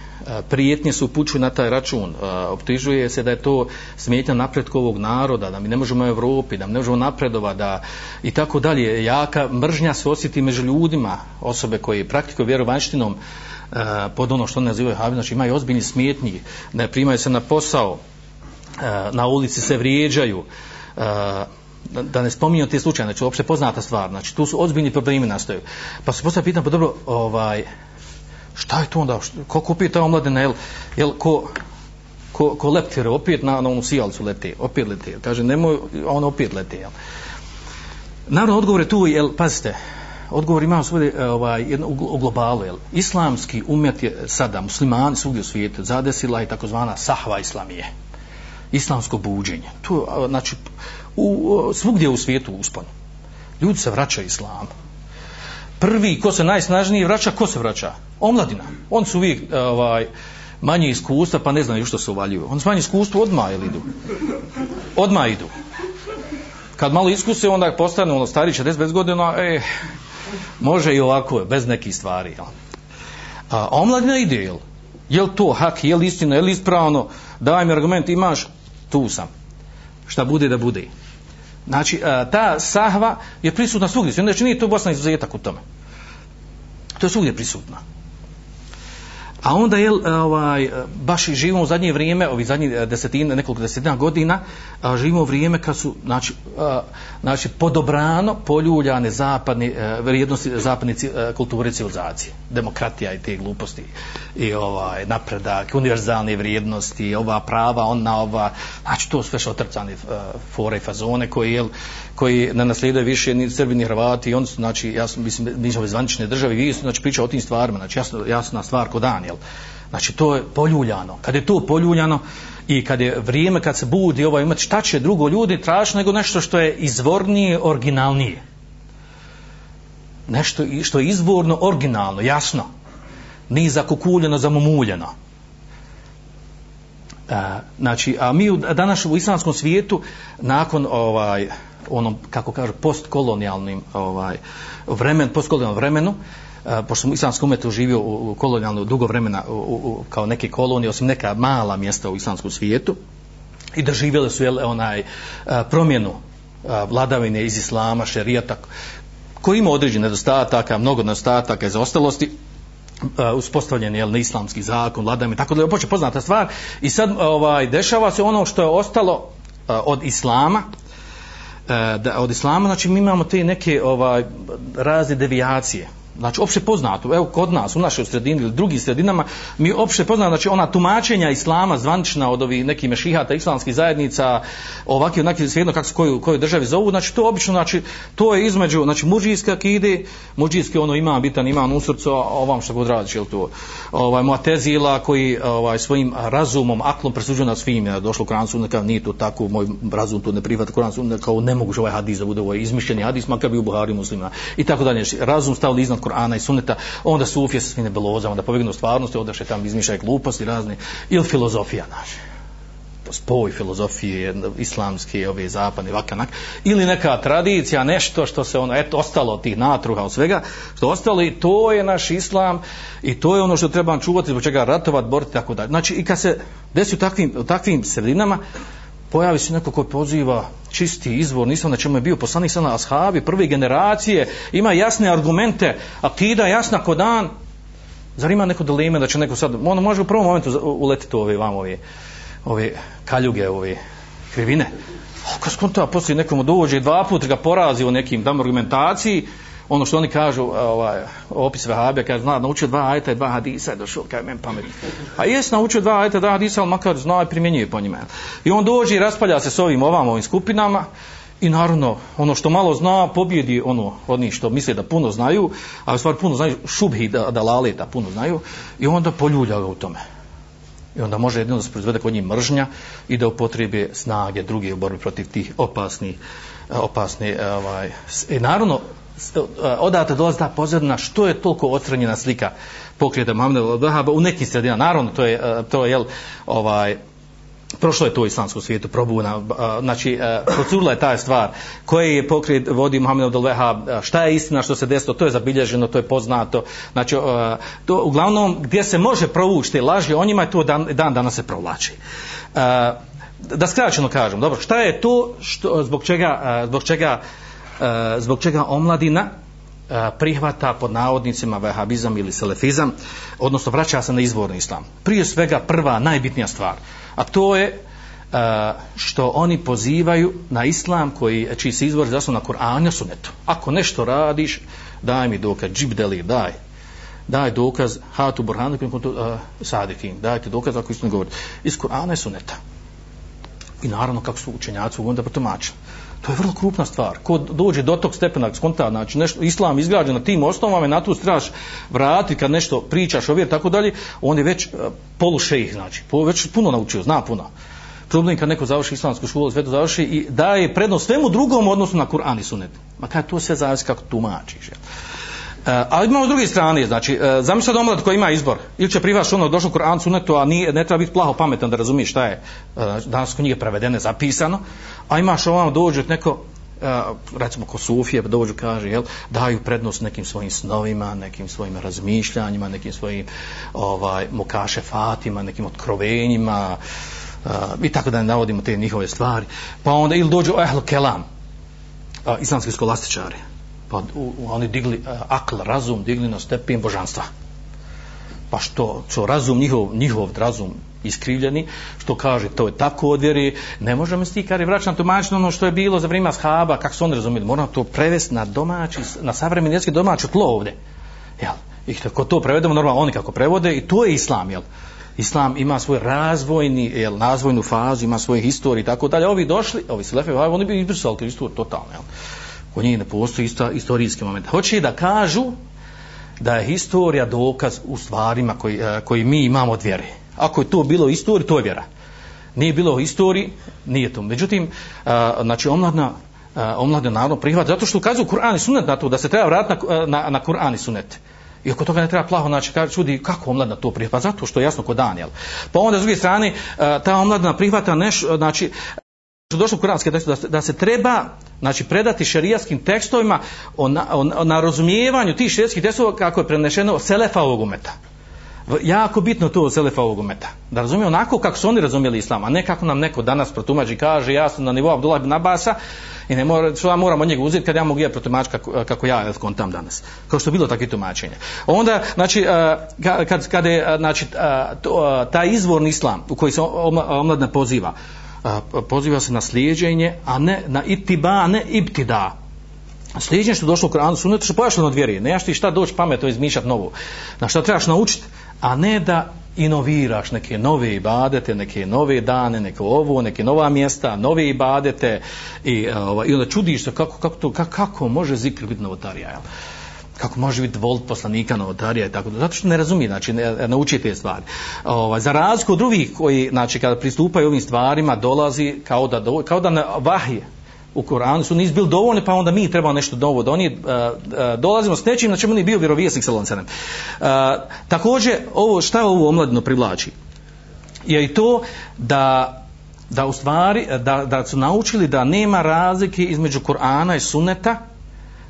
prijetnje su upućuju na taj račun. Optižuje se da je to smetnja napretku ovog naroda, da mi ne možemo u Evropi, da mi ne možemo napredova, da i tako dalje. Jaka mržnja se osjeti među ljudima, osobe koje praktikuju vjerovanštinom pod ono što nazivaju habi, znači imaju ozbiljni smetnji, ne primaju se na posao, na ulici se vrijeđaju, da ne spominju te slučaje, znači uopšte poznata stvar, znači tu su ozbiljni problemi nastaju. Pa se postavlja pitanje, pa dobro, ovaj, šta je to onda, ko kupi ta omladina, jel, jel ko, ko, ko leptir, opet na, na onu sijalcu lete, opet lete, kaže, nemoj, on opet lete, jel. Naravno, odgovor je tu, jel, pazite, odgovor imamo svoj, e, ovaj, jedno, u globalu, jel, islamski umet je sada, muslimani svugdje u svijetu, zadesila je takozvana sahva islamije, islamsko buđenje, to, znači, u, svugdje u svijetu uspon, ljudi se vraćaju islamu, prvi ko se najsnažniji vraća, ko se vraća? Omladina. On su uvijek e, ovaj, manje iskustva, pa ne znaju što se uvaljuju. On su manje iskustva, odmah ili idu. Odmah idu. Kad malo iskuse, onda postane ono stari 45 godina, e, može i ovako, bez nekih stvari. Jel? A omladina ide, jel? Je to hak, je li istina, je li ispravno? Daj mi argument, imaš, tu sam. Šta bude da bude. Znači, e, ta sahva je prisutna svugdje. Znači, nije to Bosna izuzetak u tome. To je svugdje prisutna. A onda je e, ovaj e, baš i živimo u zadnje vrijeme, ovi zadnji e, desetina, nekoliko desetina godina, a, živimo u vrijeme kad su znači a, znači podobrano poljuljane zapadni, a, vrijednosti zapadne kulture civilizacije, demokratija i te gluposti i ovaj napredak, univerzalne vrijednosti, ova prava, ona ova, znači to sve što fore i fazone koji je koji ne naslijedaju više ni Srbi ni Hrvati. I oni su znači ja sam mislim mi smo zvanične države vi su znači priča o tim stvarima znači jasno jasna stvar kod dan jel znači to je poljuljano. Kad je to poljuljano i kad je vrijeme kad se budi ovaj imati šta će drugo ljudi tražiti nego nešto što je izvornije originalnije. Nešto što je izvorno originalno jasno. Ni zakukuljeno zamumuljeno. E, znači, a mi u danas u islamskom svijetu nakon ovaj onom kako kaže postkolonijalnim ovaj vremen postkolonijalnom vremenu pošto sam u islamskom umetu živio u, u kolonijalno dugo vremena u, u, kao neke kolonije osim neka mala mjesta u islamskom svijetu i da živjeli su jel, onaj promjenu vladavine iz islama, šerijata koji ima određen nedostataka, mnogo nedostataka i zaostalosti uh, uspostavljen je na islamski zakon, vladajme, tako da je počeo poznata stvar. I sad ovaj dešava se ono što je ostalo uh, od islama uh, da od islama znači mi imamo te neke ovaj razne devijacije znači opšte poznato, evo kod nas, u našoj sredini ili drugim sredinama, mi opšte poznato, znači ona tumačenja islama zvanična od ovih nekih mešihata islamskih zajednica, ovakvi, onakvi, svejedno kako se koju, koju državi zovu, znači to obično, znači to je između, znači muđijske akide, muđijski ono ima bitan, ima u srcu, a ovam što god radiš, jel to, ovaj, Muatezila koji ovaj, svojim razumom, aklom presuđuje nad svim, je došlo u Kur'an sunne, kao nije to tako, moj razum to ne prihvata Kur'an sunne, kao ne moguš ovaj hadis da bude ovaj izmišljeni hadis, makar bi u Buhari muslima, i tako dalje, znači, razum stavili iznad Kur'ana i sunneta, onda sufije sa svim nebelozama, da pobjegnu stvarnosti, onda tam izmišljaju gluposti razne, ili filozofija naša. Spoj filozofije islamske, ove zapadne, vakanak, ili neka tradicija, nešto što se ono, eto, ostalo od tih natruha, od svega, što ostalo i to je naš islam i to je ono što treba čuvati, zbog čega ratovat, boriti, tako dalje. Znači, i kad se desi u takvim, u takvim sredinama, pojavi se neko ko poziva čisti izvor, nisam na čemu je bio poslanik sa ashabi, prve generacije, ima jasne argumente, akida jasna ko dan, zar ima neko dileme da će neko sad, ono može u prvom momentu uletiti ove vam ove, ove kaljuge, ove krivine. O, kad skonta, poslije nekomu dođe dva put ga porazi u nekim tam argumentaciji, ono što oni kažu, ovaj, opis Vehabija, kaže, zna, naučio dva ajta i dva hadisa, je došao, kaže, men pamet. A jes naučio dva ajta i dva hadisa, ali makar zna i primjenjuje po njima. I on dođe i raspalja se s ovim ovam, ovim skupinama, I naravno, ono što malo zna, pobjedi ono od njih što misle da puno znaju, a u stvari puno znaju, šubhi da, da laleta puno znaju, i onda poljulja ga u tome. I onda može jedino da se proizvede kod njih mržnja i da upotrebe snage druge u borbi protiv tih opasnih opasni ovaj i e, naravno E, odate dolazi ta pozadina što je toliko otranjena slika pokreta Muhammeda Vahaba u nekim sredinama? Naravno to je e, to je jel ovaj prošlo je to u islamskom svijetu probuna e, znači procurila je ta stvar koji je pokret vodi Muhammed Abdul šta je istina što se desilo to je zabilježeno to je poznato znači to uglavnom gdje se može provući te laži o njima je to dan, dan danas se provlači. Da skraćeno kažem dobro šta je to što zbog čega zbog čega E, zbog čega omladina e, prihvata pod navodnicima vehabizam ili selefizam, odnosno vraća se na izvorni islam. Prije svega prva, najbitnija stvar, a to je e, što oni pozivaju na islam koji, čiji se izvor zasnu na Kur'an i sunetu. Ako nešto radiš, daj mi dokaz, džibdeli, daj. Daj dokaz, hatu burhanu, uh, sadikin, dajte dokaz ako istinu govori. Iz Kur'ana i suneta. I naravno kako su učenjaci onda protumačili. To je vrlo krupna stvar. Ko dođe do tog stepena skonta, znači nešto, islam izgrađen na tim osnovama i na tu straš vrati kad nešto pričaš o vjer, tako dalje, on je već e, polu šejih, znači, po, već puno naučio, zna puno. Problem kad neko završi islamsku školu, sve to završi i daje prednost svemu drugom odnosu na Kur'an i Sunet. Ma kad to sve zavisi kako tumačiš. Jel? E, ali imamo s druge strane, znači, e, zamisli da omlad koji ima izbor, ili će privaš ono, došlo Kur'an sunetu, a nije, ne treba biti plaho pametan da razumiješ šta je, e, danas kod knjige prevedene, zapisano, a imaš ovamo dođe neko, e, recimo ko Sufije, pa dođu kaže, jel, daju prednost nekim svojim snovima, nekim svojim razmišljanjima, nekim svojim ovaj, mukaše fatima, nekim otkrovenjima, e, i tako da ne navodimo te njihove stvari. Pa onda ili dođu ehl kelam, e, islamski skolastičari, pa u, u, oni digli uh, akl, razum, digli na stepen božanstva. pa što, što razum njihov, njihov razum iskrivljeni, što kaže to je tako od vjeri, ne možemo sti kari vraćati na tumačiti ono što je bilo za vrijeme shaba, kako su oni razumjeli, moramo to prevesti na domaći, na savremeni jezik domaći tlo ovdje. Jel? I kako to prevedemo, normalno oni kako prevode, i to je islam, jel? Islam ima svoj razvojni, jel, razvojnu fazu, ima svoje historije i tako dalje. Ovi došli, ovi slefe, oni bi izbrisali tu istoriju totalno, jel? Kod njih ne postoji isto, istorijski moment. Hoće da kažu da je historija dokaz u stvarima koji, e, koji mi imamo od vjere. Ako je to bilo istoriji, to je vjera. Nije bilo u istoriji, nije to. Međutim, e, znači omladna, a, omladna naravno prihvat, zato što ukazuju Kur'an i sunet na to, da se treba vratiti na, na, na Kur'an i sunet. I oko toga ne treba plaho, znači, kaže, čudi, kako omladna to prihvata? Pa zato što je jasno kod Daniel. Pa onda, s druge strane, ta omladna prihvata neš, znači, došlo u kuranske tekstu, da se, da se treba znači, predati šerijaskim tekstovima o, na, o, o, na razumijevanju tih šerijskih tekstova kako je prenešeno selefa ovog umeta jako bitno to od selefa ovog umeta. Da razumije onako kako su oni razumijeli islam, a ne kako nam neko danas protumači kaže ja sam na nivou Abdullah ibn Abasa i ne mora, što ja moram od njega uzeti kad ja mogu ja protumačiti kako, kako ja kontam danas. Kao što je bilo takve tumačenje. Onda, znači, e, kad, kad je e, znači, e, taj izvorni islam u koji se omladna poziva, poziva se na slijeđenje, a ne na itiba, a ne ibtida. Slijeđenje što je došlo u Koranu, sunetu što pojašljeno od vjeri. Ne jaš ti šta doći pametno izmišljat novo. Na šta trebaš naučiti? a ne da inoviraš neke nove ibadete, neke nove dane, neko ovo, neke nova mjesta, nove ibadete i, e, ovaj, i onda čudiš se kako, kako, to, kako, kako može zikr biti novotarija, jel? Kako može biti volt poslanika novotarija i tako da, zato što ne razumije, znači ne, nauči te stvari. Ovaj, za razliku od drugih koji, znači kada pristupaju ovim stvarima, dolazi kao da, kao da na vahije, u Koranu su nisu bili dovoljni, pa onda mi trebamo nešto novo donijeti. Uh, uh, dolazimo s nečim na čemu nije bio vjerovijesnik sa lancenem. Uh, e, također, ovo, šta ovo omladino privlači? Je i to da da u stvari, da, da su naučili da nema razlike između Korana i Suneta,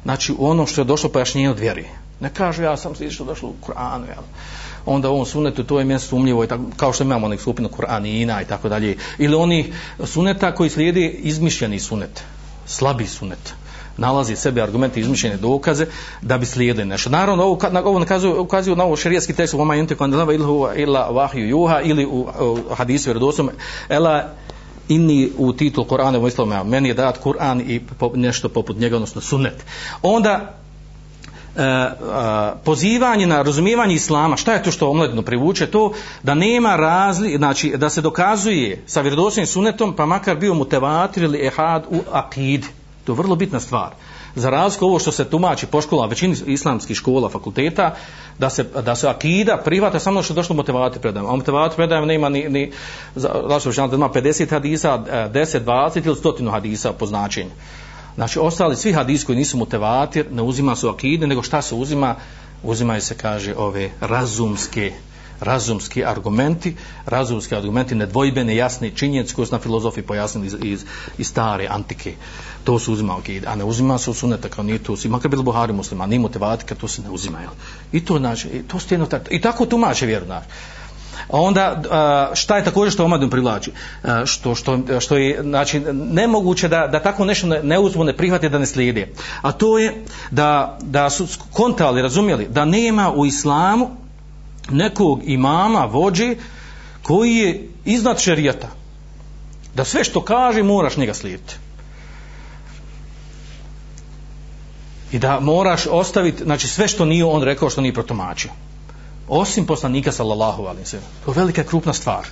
znači u ono što je došlo pojašnjenje od vjeri. Ne kažu ja sam slično došlo u Kur'anu, jel? onda u ovom sunetu to je mjesto sumljivo i tako, kao što imamo nek skupinu Kur'anina i tako dalje. Ili oni suneta koji slijedi izmišljeni sunet slabi sunet nalazi sebe argumente izmišljene dokaze da bi slijedili nešto. Naravno, ovo, na, ovo nakazuju, ukazuju na ovo šerijski tekst u Oma Jente Kandilava ilhu ila vahiju juha ili u, u hadisu vjerodosom ela inni u titul Korana u islamu, meni je dat Kur'an i po, nešto poput njega, odnosno sunnet. Onda e, e, pozivanje na razumijevanje islama, šta je to što omladino privuče? To da nema razli, znači da se dokazuje sa vjerodostojnim sunetom, pa makar bio mutevatir ili ehad u akid. To je vrlo bitna stvar. Za razliku ovo što se tumači po školama, većini islamskih škola, fakulteta, da se, da se akida privata samo što je došlo motivati predajama. A motivati predajama nema ni, ni zašto znači, da ima 50 hadisa, e, 10, 20 ili 100 hadisa po značenju. Znači, ostali svi hadis koji nisu motivatir, ne uzima su akide, nego šta se uzima? Uzimaju se, kaže, ove razumske razumski argumenti, razumski argumenti nedvojbene, jasne činjenice koje su na filozofi pojasnili iz, iz, iz stare antike. To se uzima akide, a ne uzima se u suneta kao nije to, makar bilo Buhari muslima, nije motivatika, to se ne uzima. Jel? I to znači, to stjeno, tako, i tako tumače vjeru, znači onda šta je također što omladinu privlači što, što, što je znači, nemoguće da, da tako nešto ne, ne uzmu, ne prihvate da ne slijede a to je da, da su kontali, razumjeli da nema u islamu nekog imama, vođe koji je iznad šerijata da sve što kaže moraš njega slijediti i da moraš ostaviti znači sve što nije on rekao što nije protumačio osim poslanika sallallahu alaihi sallam. To je velika krupna stvar.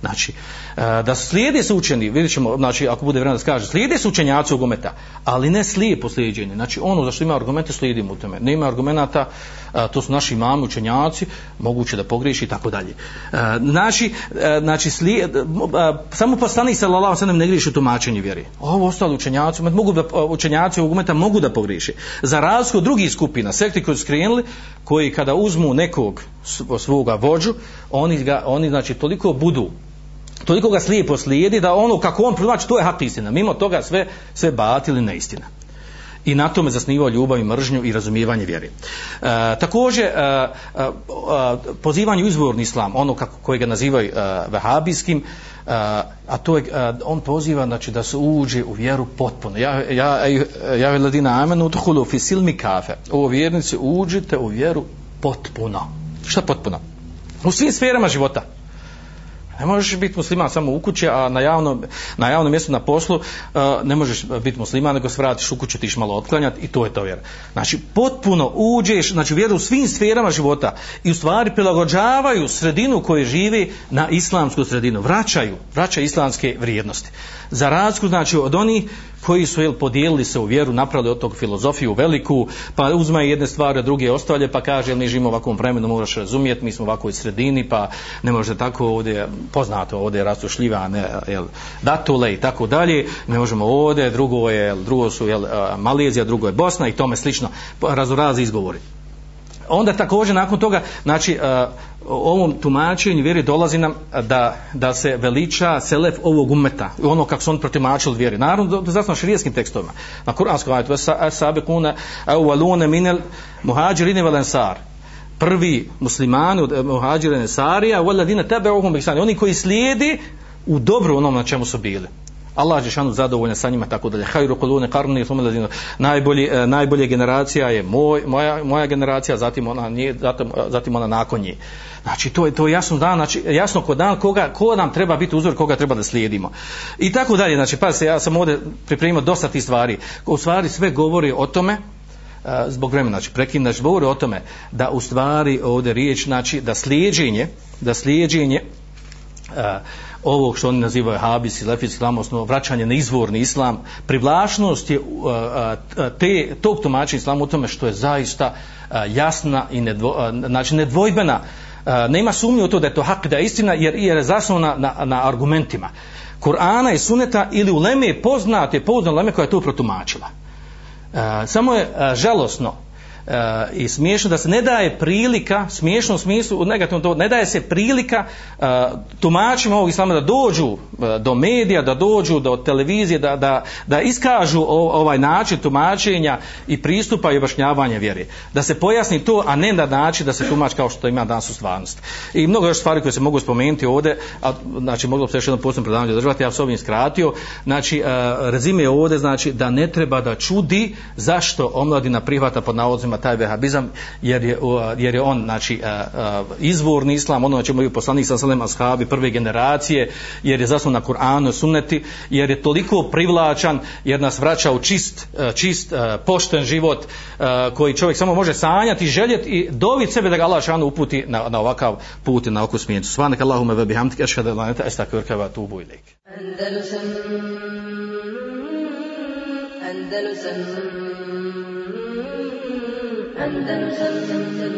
Znači, e, da slijede se učeni, vidjet ćemo, znači, ako bude vremena da se kaže, slijede se učenjaci u gometa, ali ne slijepo slijedjenje. Znači, ono za što ima argumente, slijedimo u tome. Ne ima argumenta, e, to su naši imami, učenjaci, moguće da pogriješi i tako dalje. E, znači, znači slijed, samo poslanik sallallahu alejhi ve ne griješi tumačenje vjeri. Ovo ostali učenjaci, mogu da, učenjaci u gometa mogu da pogriješi. Za razliku drugih skupina, sekti koji su skrenuli, koji kada uzmu nekog svoga vođu, oni, ga, oni znači toliko budu toliko ga slijepo slijedi da ono kako on prilači to je hak istina mimo toga sve sve batili neistina i na tome zasnivao ljubav i mržnju i razumijevanje vjere. E, također, e, e, e pozivanje u izvorni islam, ono kako, koje ga nazivaju e, vehabijskim, a, a to je, e, on poziva znači, da se uđe u vjeru potpuno. Ja, ja, ja je amenu tuhulu fi silmi kafe. Ovo vjernici, uđite u vjeru potpuno. Šta potpuno? U svim sferama života. Ne možeš biti musliman samo u kući, a na javnom, na javnom mjestu na poslu uh, ne možeš biti musliman, nego se vratiš u kuću, tiš malo otklanjati i to je to vjera. Znači, potpuno uđeš, znači vjeru u svim sferama života i u stvari prilagođavaju sredinu koju živi na islamsku sredinu. Vraćaju, vraćaju islamske vrijednosti. Za razliku, znači, od onih koji su jel, podijelili se u vjeru, napravili od tog filozofiju veliku, pa uzme jedne stvari, druge ostavlje, pa kaže, jel, mi živimo u ovakvom vremenu, moraš razumijeti, mi smo u ovakvoj sredini, pa ne može tako ovdje, poznato, ovdje rastušljiva, ne, jel, datule i tako dalje, ne možemo ovdje, drugo je, jel, drugo su jel, Malezija, drugo je Bosna i tome slično, pa, razorazi izgovori. Onda također nakon toga, znači, e, ovom tumačenju vjeri dolazi nam da, da se veliča selef ovog umeta, ono kako su oni protumačili vjeri. Naravno, to zasno šerijskim tekstovima. Na kuranskom ajtu, sabe kuna, u alune minel muhađirine ansar Prvi muslimani od e, muhađirine sarija, u tebe ohum Oni koji slijedi u dobru onom na čemu su bili. Allah je šanu zadovoljan sa njima tako dalje. Hajru kulune karni thumma ladina. Najbolji e, najbolje generacija je moj, moja moja generacija, zatim ona nije, zatim, e, zatim ona nakon nje. Znači to je to je jasno dan, znači jasno ko dan koga ko nam treba biti uzor, koga treba da slijedimo. I tako dalje, znači pa se ja sam ovdje pripremio dosta tih stvari. U stvari sve govori o tome e, zbog vremena, znači prekin, znači govori o tome da u stvari ovdje riječ, znači da slijeđenje, da slijeđenje uh, ovog što oni nazivaju habis i lefis islam, osnovno vraćanje na izvorni islam, privlašnost je uh, uh, te, tog tumačenja islama u tome što je zaista uh, jasna i nedvo, znači nedvojbena, nema sumnje u to da je to hak, da je istina, jer, jer je zasnovna na, na argumentima. Kur'ana i suneta ili u Leme poznate, poznate Leme koja je to protumačila. Samo je žalosno i smiješno da se ne daje prilika, smiješno u smislu, u negativnom to, ne daje se prilika uh, tumačima ovog islama da dođu uh, do medija, da dođu do televizije, da, da, da iskažu o, ovaj način tumačenja i pristupa i objašnjavanja vjere. Da se pojasni to, a ne na način da se tumač kao što ima danas u stvarnosti. I mnogo još stvari koje se mogu spomenuti ovdje, a, znači moglo bi se još jednom posebno predavanje držati, ja sam ovim skratio, znači uh, rezime ovdje znači da ne treba da čudi zašto omladina prihvata pod navodima ima taj vehabizam jer je, jer je on znači izvorni islam ono čemu je poslanik sa salem ashabi prve generacije jer je zasnovan na Kur'anu sunneti jer je toliko privlačan jer nas vraća u čist čist pošten život koji čovjek samo može sanjati željeti i dovit sebe da ga Allah šanu uputi na, na ovakav put i na ovakvu smijencu. svanak Allahume ve bihamdike ashhadu an la ilaha illa anta astaghfiruka Andalusam Andalusam